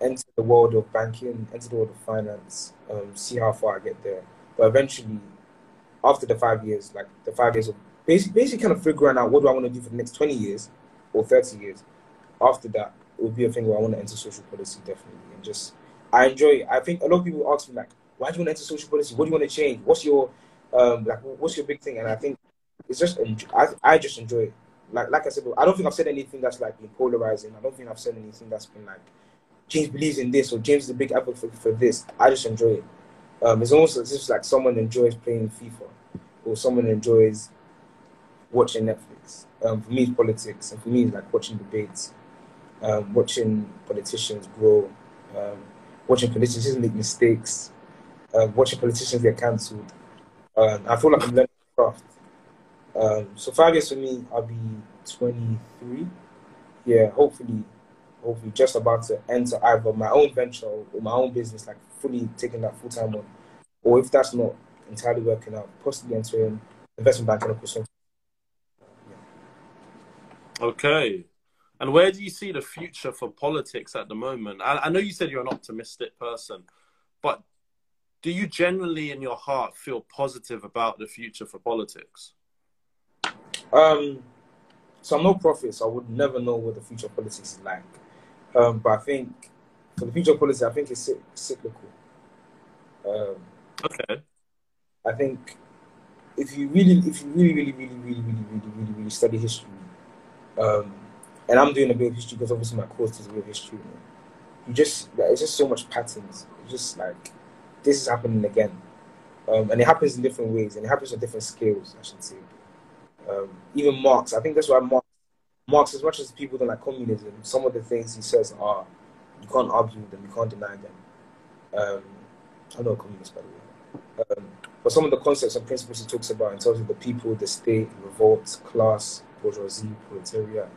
enter the world of banking, enter the world of finance, um, see how far I get there. But eventually, after the five years, like the five years of basically, basically kind of figuring out what do I want to do for the next 20 years or 30 years. After that, it would be a thing where I want to enter social policy definitely. And just, I enjoy. I think a lot of people ask me, like, why do you want to enter social policy? What do you want to change? What's your, um, like, what's your big thing? And I think it's just, I, I just enjoy it. Like, like I said, I don't think I've said anything that's like been polarizing. I don't think I've said anything that's been like, James believes in this or James is a big advocate for, for this. I just enjoy it. Um, it's almost as like someone enjoys playing FIFA or someone enjoys watching Netflix. Um, for me, it's politics, and for me, it's like watching debates, um, watching politicians grow, um, watching politicians make mistakes, uh, watching politicians get cancelled. Um, I feel like I'm learning craft. Um, so five years for me, I'll be 23. Yeah, hopefully, hopefully, just about to enter either my own venture or my own business, like fully taking that full time on, or if that's not entirely working out, possibly entering investment banking or something Okay. And where do you see the future for politics at the moment? I, I, know you said you're an optimistic person, do you generally in your heart feel positive about the future for politics? Um, so I'm no prophet, so I would never know what the future of politics is like. Um, but I think for the future of politics, I think it's cyclical. Um, okay. I think if you really, if you really, really, really, really, really, really, really, really study history, um, and I'm doing a bit of history because obviously my course is a bit of history. You just, it's just so much patterns. It's just like this is happening again, um, and it happens in different ways, and it happens on different scales. I should say. Um, even Marx, I think that's why Marx, Marx, as much as people don't like communism, some of the things he says are you can't argue with them, you can't deny them. Um, I'm not a communist, by the way. Um, but some of the concepts and principles he talks about in terms of the people, the state, revolt, class, bourgeoisie, proletariat.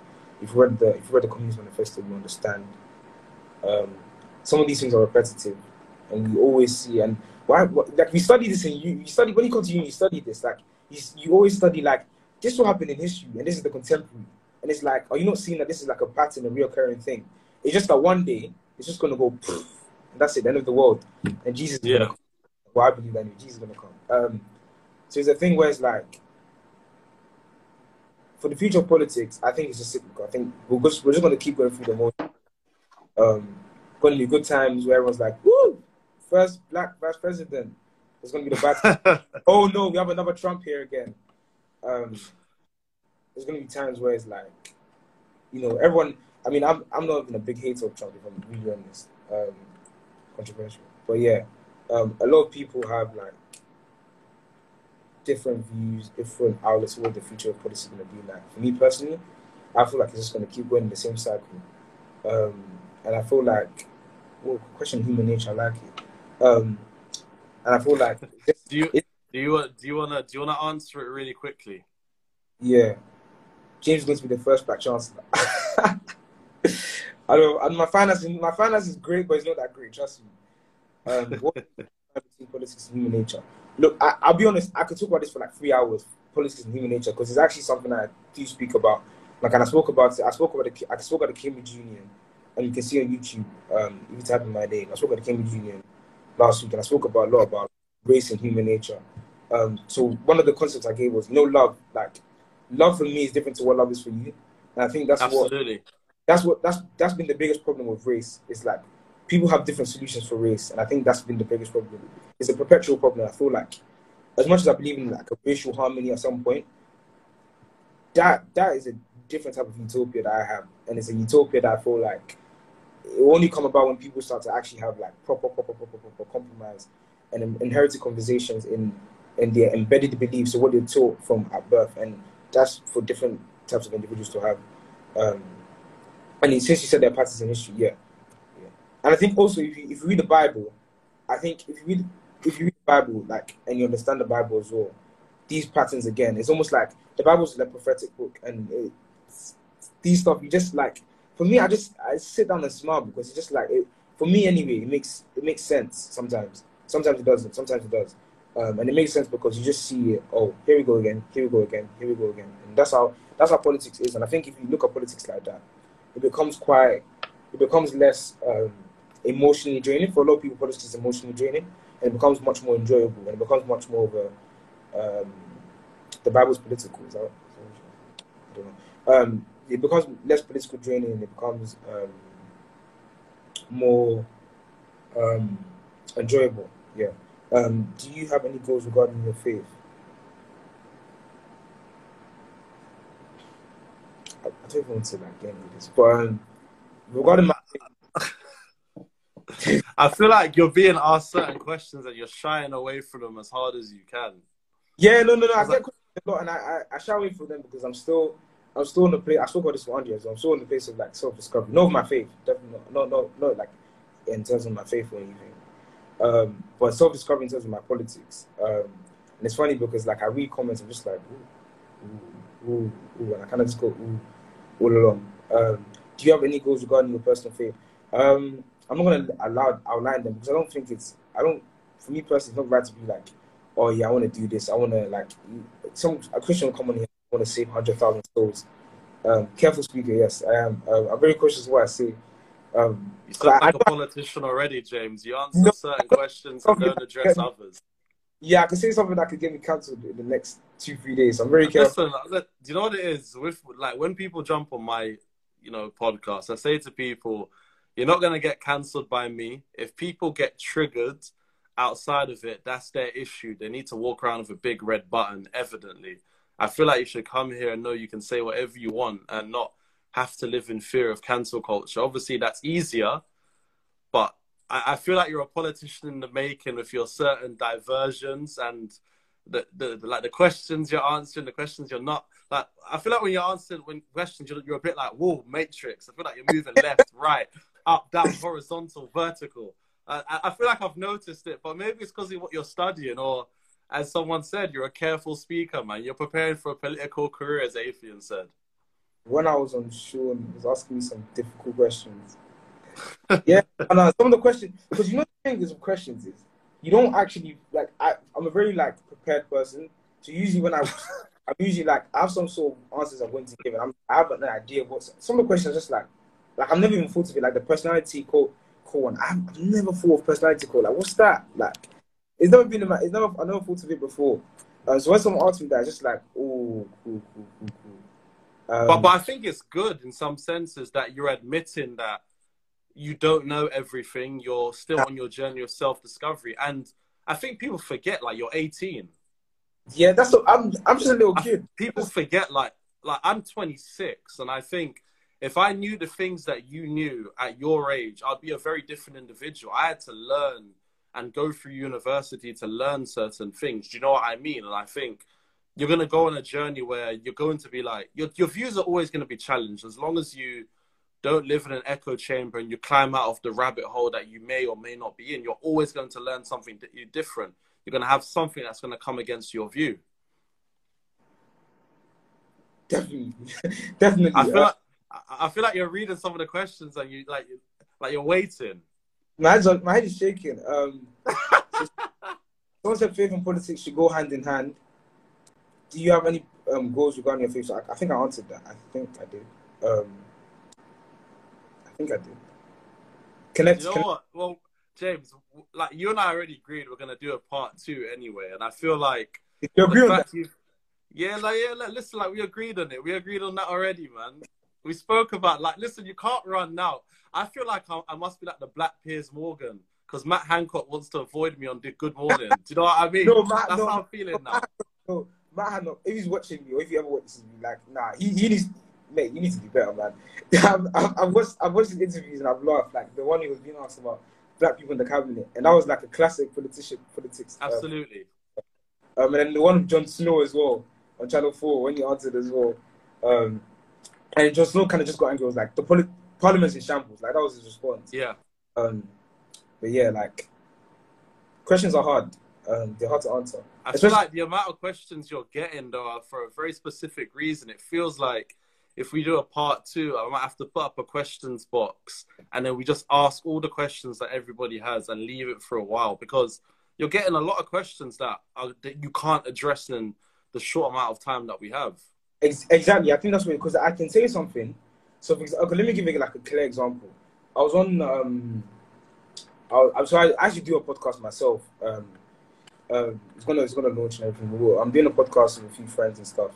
If you read the if you read the Communist Manifesto, you understand. Um, some of these things are repetitive, and we always see. And why? Like we study this, and you, you study when you come to uni, you study this. Like you, you always study like this will happen in history, and this is the contemporary. And it's like, are you not seeing that this is like a pattern, a reoccurring thing? It's just that one day it's just gonna go, and that's it, the end of the world, and Jesus. Yeah. Gonna come. Well, I believe that Jesus is gonna come. Um, so it's a thing where it's like for the future of politics, I think it's just cyclical. I think we're just, we're just going to keep going through the motion. Um, going to be good times where everyone's like, "Woo, first black vice president." It's going to be the bad. oh no, we have another Trump here again. Um, there's going to be times where it's like, you know, everyone. I mean, I'm I'm not even a big hater of Trump if I'm really honest. Um, controversial, but yeah, um, a lot of people have like different views, different outlets what the future of policy is going to be like. For me personally, I feel like it's just going to keep going in the same cycle. Um, and I feel like, well, question human nature, I like it. Um, and I feel like, do you it, do you do you wanna do you wanna answer it really quickly? Yeah, James is going to be the first black chancellor. I don't. And my finance, my finance is great, but it's not that great. Trust me. Um, what politics and human nature? Look, I, will be honest. I could talk about this for like three hours. Politics and human nature, because it's actually something I do speak about. Like, and I spoke about it. I spoke about the. I spoke at the Cambridge Union, and you can see on YouTube. Um, if you type in my name, I spoke at the Cambridge Union last week, and I spoke about a lot about race and human nature. Um, so one of the concepts I gave was, no love. Like, love for me is different to what love is for you. And I think that's Absolutely. what that's what that's that's been the biggest problem with race. Is like people have different solutions for race, and I think that's been the biggest problem. It's a perpetual problem. I feel like, as much as I believe in like a racial harmony at some point, that that is a different type of utopia that I have, and it's a utopia that I feel like it only come about when people start to actually have like proper, proper, proper, proper compromise and inherited conversations in in their embedded beliefs or what they're taught from at birth, and that's for different types of individuals to have. Um, and since you said their patterns in history, yeah, yeah. And I think also if you, if you read the Bible, I think if you read if you read the Bible like and you understand the Bible as well, these patterns again, it's almost like the Bible's a prophetic book, and these stuff you just like. For me, I just I sit down and smile because it's just like it, for me anyway. It makes it makes sense sometimes. Sometimes it doesn't. Sometimes it does. Um, and it makes sense because you just see it. Oh, here we go again. Here we go again. Here we go again. And that's how that's how politics is. And I think if you look at politics like that, it becomes quite, it becomes less um, emotionally draining. For a lot of people, politics is emotionally draining, and it becomes much more enjoyable, and it becomes much more of a, um, the Bible's political. Is that, I don't know. Um, it becomes less political draining, and it becomes um, more um, enjoyable. Yeah. Um, do you have any goals regarding your faith? I, I don't even want to like get into this, but um, regarding my I feel like you're being asked certain questions and you're shying away from them as hard as you can. Yeah, no, no, no. I get questions a lot, and I, I, I shy away from them because I'm still, I'm still in the place. I still got this Andrea, so I'm still in the place of like self discovery. Not my faith, definitely not, no, no, no, like in terms of my faith or anything. Um, but self discovery in terms of my politics. Um, and it's funny because like I read comments, I'm just like, ooh, ooh, ooh, ooh and I kind of just go ooh all along. Um, do you have any goals regarding your personal faith? Um, I'm not gonna allow outline them because I don't think it's I don't for me personally it's not right to be like, oh yeah, I want to do this. I want to like some a Christian will come on here. Want to save hundred thousand souls. Um, careful speaker, yes, I am. Uh, I'm very cautious of what I say. Um, you sound like I, a politician already, James. You answer no, certain questions and don't address others. Yeah, I can say something that could get me cancelled in the next two, three days. I'm very careful. Listen, do you know what it is with like when people jump on my, you know, podcast? I say to people, you're not gonna get cancelled by me. If people get triggered outside of it, that's their issue. They need to walk around with a big red button. Evidently, I feel like you should come here and know you can say whatever you want and not have to live in fear of cancel culture. Obviously, that's easier, but I, I feel like you're a politician in the making with your certain diversions and the, the, the, like the questions you're answering, the questions you're not. Like I feel like when you're answering when questions, you're, you're a bit like whoa, matrix. I feel like you're moving left, right, up, down, horizontal, vertical. I, I feel like I've noticed it, but maybe it's because of what you're studying, or as someone said, you're a careful speaker, man. You're preparing for a political career, as Atheon said when I was on show, he was asking me some difficult questions. yeah, and uh, some of the questions because you know the thing is with questions is you don't actually like I, I'm a very like prepared person. So usually when I I'm usually like I have some sort of answers I'm going to give, and I'm, I have an idea of what some of the questions are just like like I've never even thought of it like the personality call, call one. I've, I've never thought of personality code. Like what's that? Like it's never been in my, it's never I never thought of it before. Uh, so when someone asks me that, it's just like oh cool cool cool cool. Um, but but I think it's good in some senses that you're admitting that you don't know everything. You're still on your journey of self discovery, and I think people forget like you're 18. Yeah, that's what, I'm. I'm just a little kid. I, people forget like like I'm 26, and I think if I knew the things that you knew at your age, I'd be a very different individual. I had to learn and go through university to learn certain things. Do you know what I mean? And I think you're going to go on a journey where you're going to be like your your views are always going to be challenged. As long as you don't live in an echo chamber and you climb out of the rabbit hole that you may or may not be in you're always going to learn something that you're different. You're going to have something that's going to come against your view. Definitely. Definitely i feel like i feel like you're reading some of the questions and you like like you're waiting my head is shaking um someone said faith and politics should go hand in hand do you have any um, goals regarding your future? I, I, think I answered that. I think I did. Um, I think I did. Connect. You know connect- what? Well, James, like you and I already agreed we're gonna do a part two anyway, and I feel like you agree on that. Yeah, like yeah, like, listen, like we agreed on it. We agreed on that already, man. We spoke about like, listen, you can't run now. I feel like I, I must be like the Black Piers Morgan because Matt Hancock wants to avoid me on the Good Morning. Do you know what I mean? No, Matt, That's no, how I'm feeling no, now. No, Matt Hancock, if he's watching me or if he ever watches me, like, nah, he, he needs, mate, you need to be better, man. I've, I've, I've watched, I've watched his interviews and I've laughed. Like the one he was being asked about black people in the cabinet, and that was like a classic politician politics. um, Absolutely. Um, and then the one with Jon Snow as well on Channel Four when he answered as well. Um, and just Snow kind of just got angry. It Was like the poli- parliament's in shambles. Like that was his response. Yeah. Um, but yeah, like questions are hard. Um, they're hard to answer. I feel like the amount of questions you're getting though are for a very specific reason. It feels like if we do a part two, I might have to put up a questions box and then we just ask all the questions that everybody has and leave it for a while because you're getting a lot of questions that are, that you can't address in the short amount of time that we have. Ex- exactly. I think that's what because I can say something. So, for example, okay, let me give you like a clear example. I was on. Um, I, I'm sorry. I actually do a podcast myself. Um, um, it's gonna it's gonna launch and everything. I'm doing a podcast with a few friends and stuff.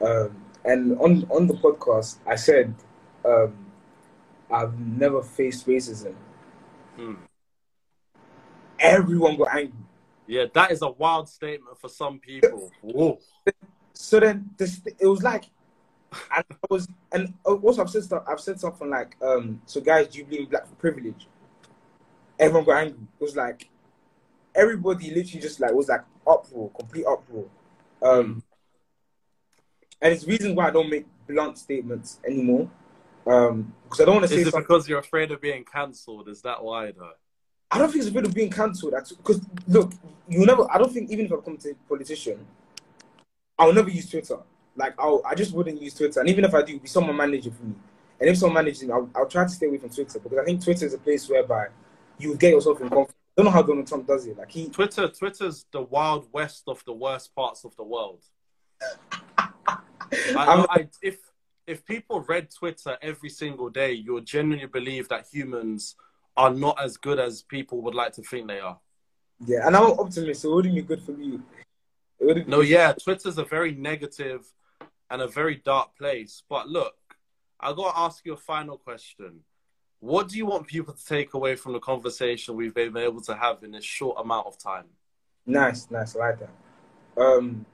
Um, and on on the podcast, I said um, I've never faced racism. Hmm. Everyone got angry. Yeah, that is a wild statement for some people. Whoa. So then this it was like and I was and also I've said stuff I've said something like um so guys do you believe in black privilege? Everyone got angry. It was like everybody literally just like was like uproar, complete uproar. Um and it's the reason why I don't make blunt statements anymore. Um because I don't want to say Is it something because you're afraid of being cancelled? Is that why though? I don't think it's a bit of being cancelled. Because look, you never. I don't think even if I become a politician, I'll never use Twitter. Like I'll, I just wouldn't use Twitter. And even if I do, be someone managing for me. And if someone manages me, I'll, I'll try to stay away from Twitter because I think Twitter is a place whereby you get yourself in conflict. I don't know how Donald Trump does it. Like he, Twitter, Twitter's the wild west of the worst parts of the world. I, I, if if people read Twitter every single day, you would genuinely believe that humans are not as good as people would like to think they are. yeah, and I'm an optimist, so it wouldn't be good for me. It wouldn't be No, yeah, Twitter's a very negative and a very dark place. But look, I got to ask you a final question. What do you want people to take away from the conversation we've been able to have in this short amount of time? Nice, nice, I like that. Um,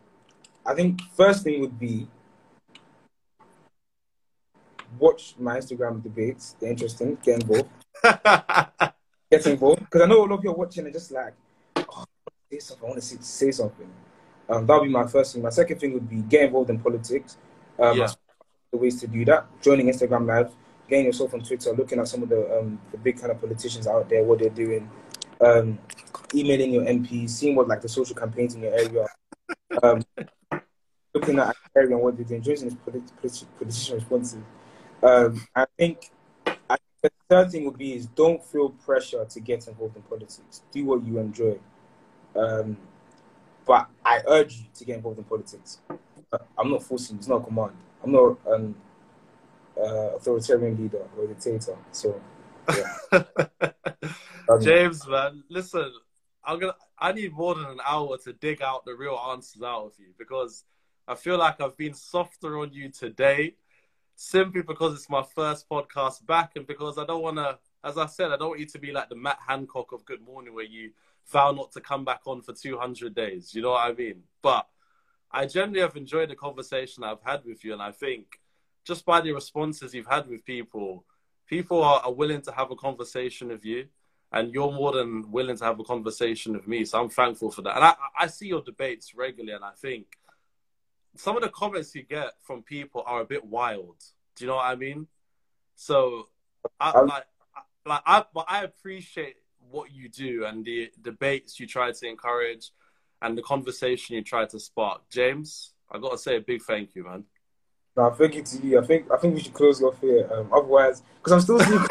I think first thing would be watch my Instagram debates. They're interesting. Get involved. Get involved because I know a lot of people are watching and just like, oh, I want to say something. I want to say, say something. Um, that would be my first thing. My second thing would be get involved in politics. Um, Yeah. The ways to do that: joining Instagram Live, getting yourself on Twitter, looking at some of the um, the big kind of politicians out there, what they're doing, um, emailing your MPs, seeing what like the social campaigns in your area, um, looking at area and what they're doing, joining politi- politi- politician responses. Um, I think I, the third thing would be is don't feel pressure to get involved in politics. Do what you enjoy. Um, but I urge you to get involved in politics. Uh, I'm not forcing you. It's not a command. I'm not an uh, authoritarian leader or dictator. So, yeah. James, man, listen, I'm gonna. I need more than an hour to dig out the real answers out of you because I feel like I've been softer on you today, simply because it's my first podcast back, and because I don't want to. As I said, I don't want you to be like the Matt Hancock of Good Morning, where you vow not to come back on for 200 days. You know what I mean? But I generally have enjoyed the conversation I've had with you, and I think just by the responses you've had with people, people are, are willing to have a conversation with you and you're more than willing to have a conversation with me. So I'm thankful for that. And I, I see your debates regularly, and I think some of the comments you get from people are a bit wild. Do you know what I mean? So, I, Um, like, like I, but I appreciate what you do and the debates you try to encourage, and the conversation you try to spark. James, I've got to say a big thank you, man. No, thank you to you. I think I think we should close off here. Um, otherwise, because I'm still seeing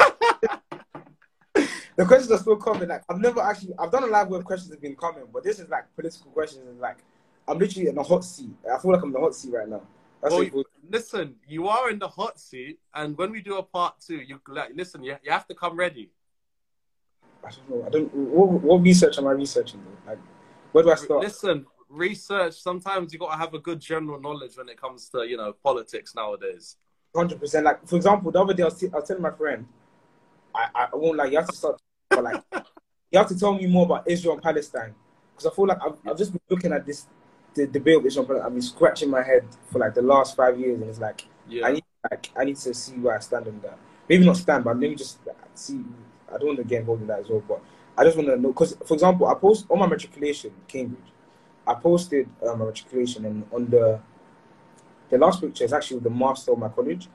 the questions are still coming. Like I've never actually I've done a live where questions have been coming, but this is like political questions and like I'm literally in a hot seat. I feel like I'm in the hot seat right now. That's Well, listen, you are in the hot seat, and when we do a part two, you like listen. You, you have to come ready. I don't know. I don't. What, what research am I researching? Though? Like, where do I start? Listen, research. Sometimes you got to have a good general knowledge when it comes to you know politics nowadays. hundred percent. Like for example, the other day I was, t- I was telling my friend, I, I won't like you have to start, but like you have to tell me more about Israel and Palestine because I feel like I've, I've just been looking at this the debate of Israel and Palestine. I've been scratching my head for like the last five years, and it's like Yeah. I need like I need to see where I stand on that. Maybe not stand, but maybe just like, see. I don't want to get involved in that as well, but I just want to know because, for example, I post on my matriculation, Cambridge. I posted uh, my matriculation, and on the the last picture is actually with the master of my college,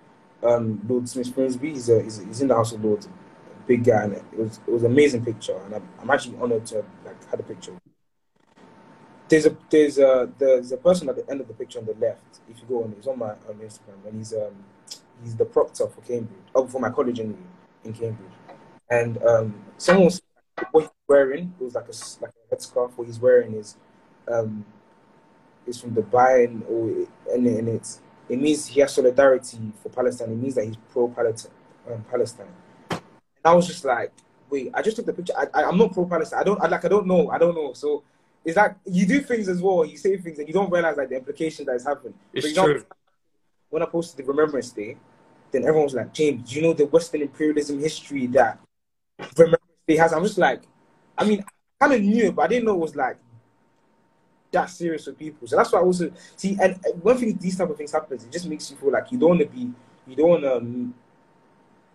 um, Lord Smith Grimsby. He's, he's, he's in the House of Lords, a big guy, and it was it was an amazing picture, and I'm, I'm actually honored to like had a picture. There's a there's a there's a person at the end of the picture on the left. If you go on, he's on my Instagram, and he's um he's the proctor for Cambridge, oh for my college in in Cambridge, and um someone was what he's wearing it was like a like a headscarf. What he's wearing is um is from Dubai, and or and, and it's it means he has solidarity for Palestine. It means that he's pro Palestine. Um, Palestine. And I was just like, wait, I just took the picture. I, I'm not pro Palestine. I don't I, like. I don't know. I don't know. So it's like you do things as well. You say things and you don't realize like the implication that is happening. It's example, true. When I posted the Remembrance Day, then everyone was like, James, do you know the Western imperialism history that Remembrance Day has? I'm just like, I mean, I kind of knew it, but I didn't know it was like that serious for people. So that's why I also see. And one thing, these type of things happens, it just makes you feel like you don't want to be, you don't want to um,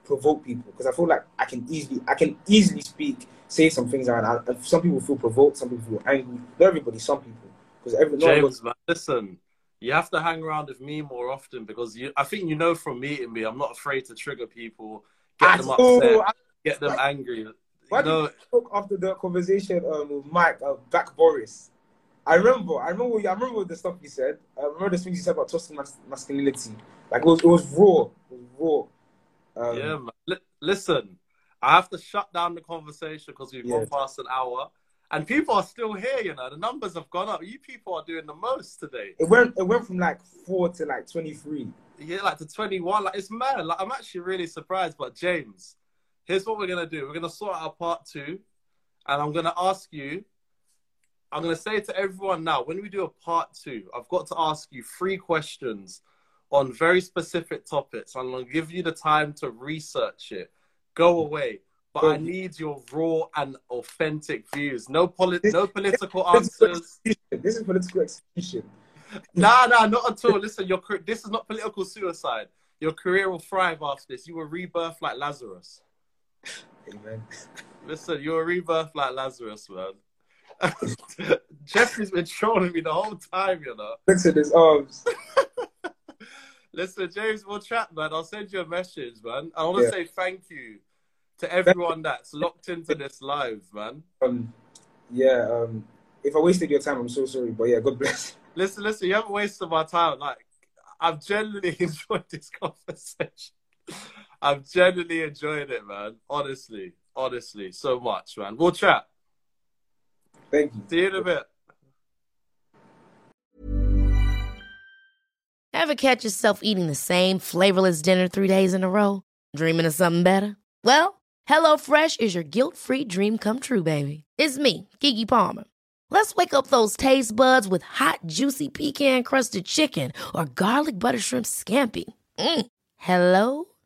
provoke people because I feel like I can easily, I can easily speak, say some things, and, I, and some people feel provoked, some people feel angry. Not everybody, some people, because every James, man, listen, you have to hang around with me more often because you. I think you know from meeting me, I'm not afraid to trigger people, get I them know, upset, I- get them angry. Why You did you talk after the conversation um, with Mike uh, back Boris? I remember, I remember, I remember the stuff you said. I remember the things you said about toxic mas- masculinity. Like it was, it was raw. It was raw. Um, yeah, man. Li- listen, I have to shut down the conversation because we've Yeah. gone past an hour, and people are still here. You know, the numbers have gone up. You people are doing the most today. It went, it went from like four to like twenty three. Yeah, like to 21. Like it's mad. Like I'm actually really surprised. But James, here's what we're gonna do. We're gonna sort out part two, and I'm gonna ask you. I'm gonna say to everyone now, when we do a part two, I've got to ask you three questions on very specific topics. I'm gonna give you the time to research it. Go away. But I need your raw and authentic views. No poli- no political answers. This is political execution. Nah, nah, not at all. Listen, your this is not political suicide. Your career will thrive after this. You will rebirth like Lazarus. Amen. Listen, you're a rebirth like Lazarus, man. Jeffrey's been trolling me the whole time, you know. Looks at his arms. Listen, James, we'll chat, man. I'll send you a message, man. I want to Yeah. say thank you to everyone that's locked into this live, man. Um, yeah. Um, if I wasted your time, I'm so sorry. But yeah, God bless. Listen, listen, you haven't wasted my time. Like, I've genuinely enjoyed this conversation. I've genuinely enjoyed it, man. Honestly, honestly, so much, man. We'll chat. Thank you. See you in a bit. Ever catch yourself eating the same flavorless dinner three days in a row? Dreaming of something better? Well, HelloFresh is your guilt-free dream come true, baby. It's me, Keke Palmer. Let's wake up those taste buds with hot, juicy pecan-crusted chicken or garlic butter shrimp scampi. Mm. Hello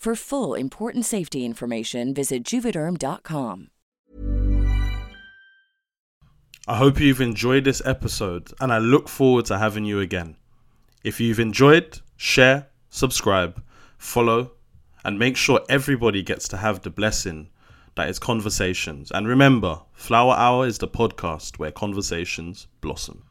For full important safety information, visit juvederm.com. I hope you've enjoyed this episode and I look forward to having you again. If you've enjoyed, share, subscribe, follow, and make sure everybody gets to have the blessing that is conversations. And remember, Flower Hour is the podcast where conversations blossom.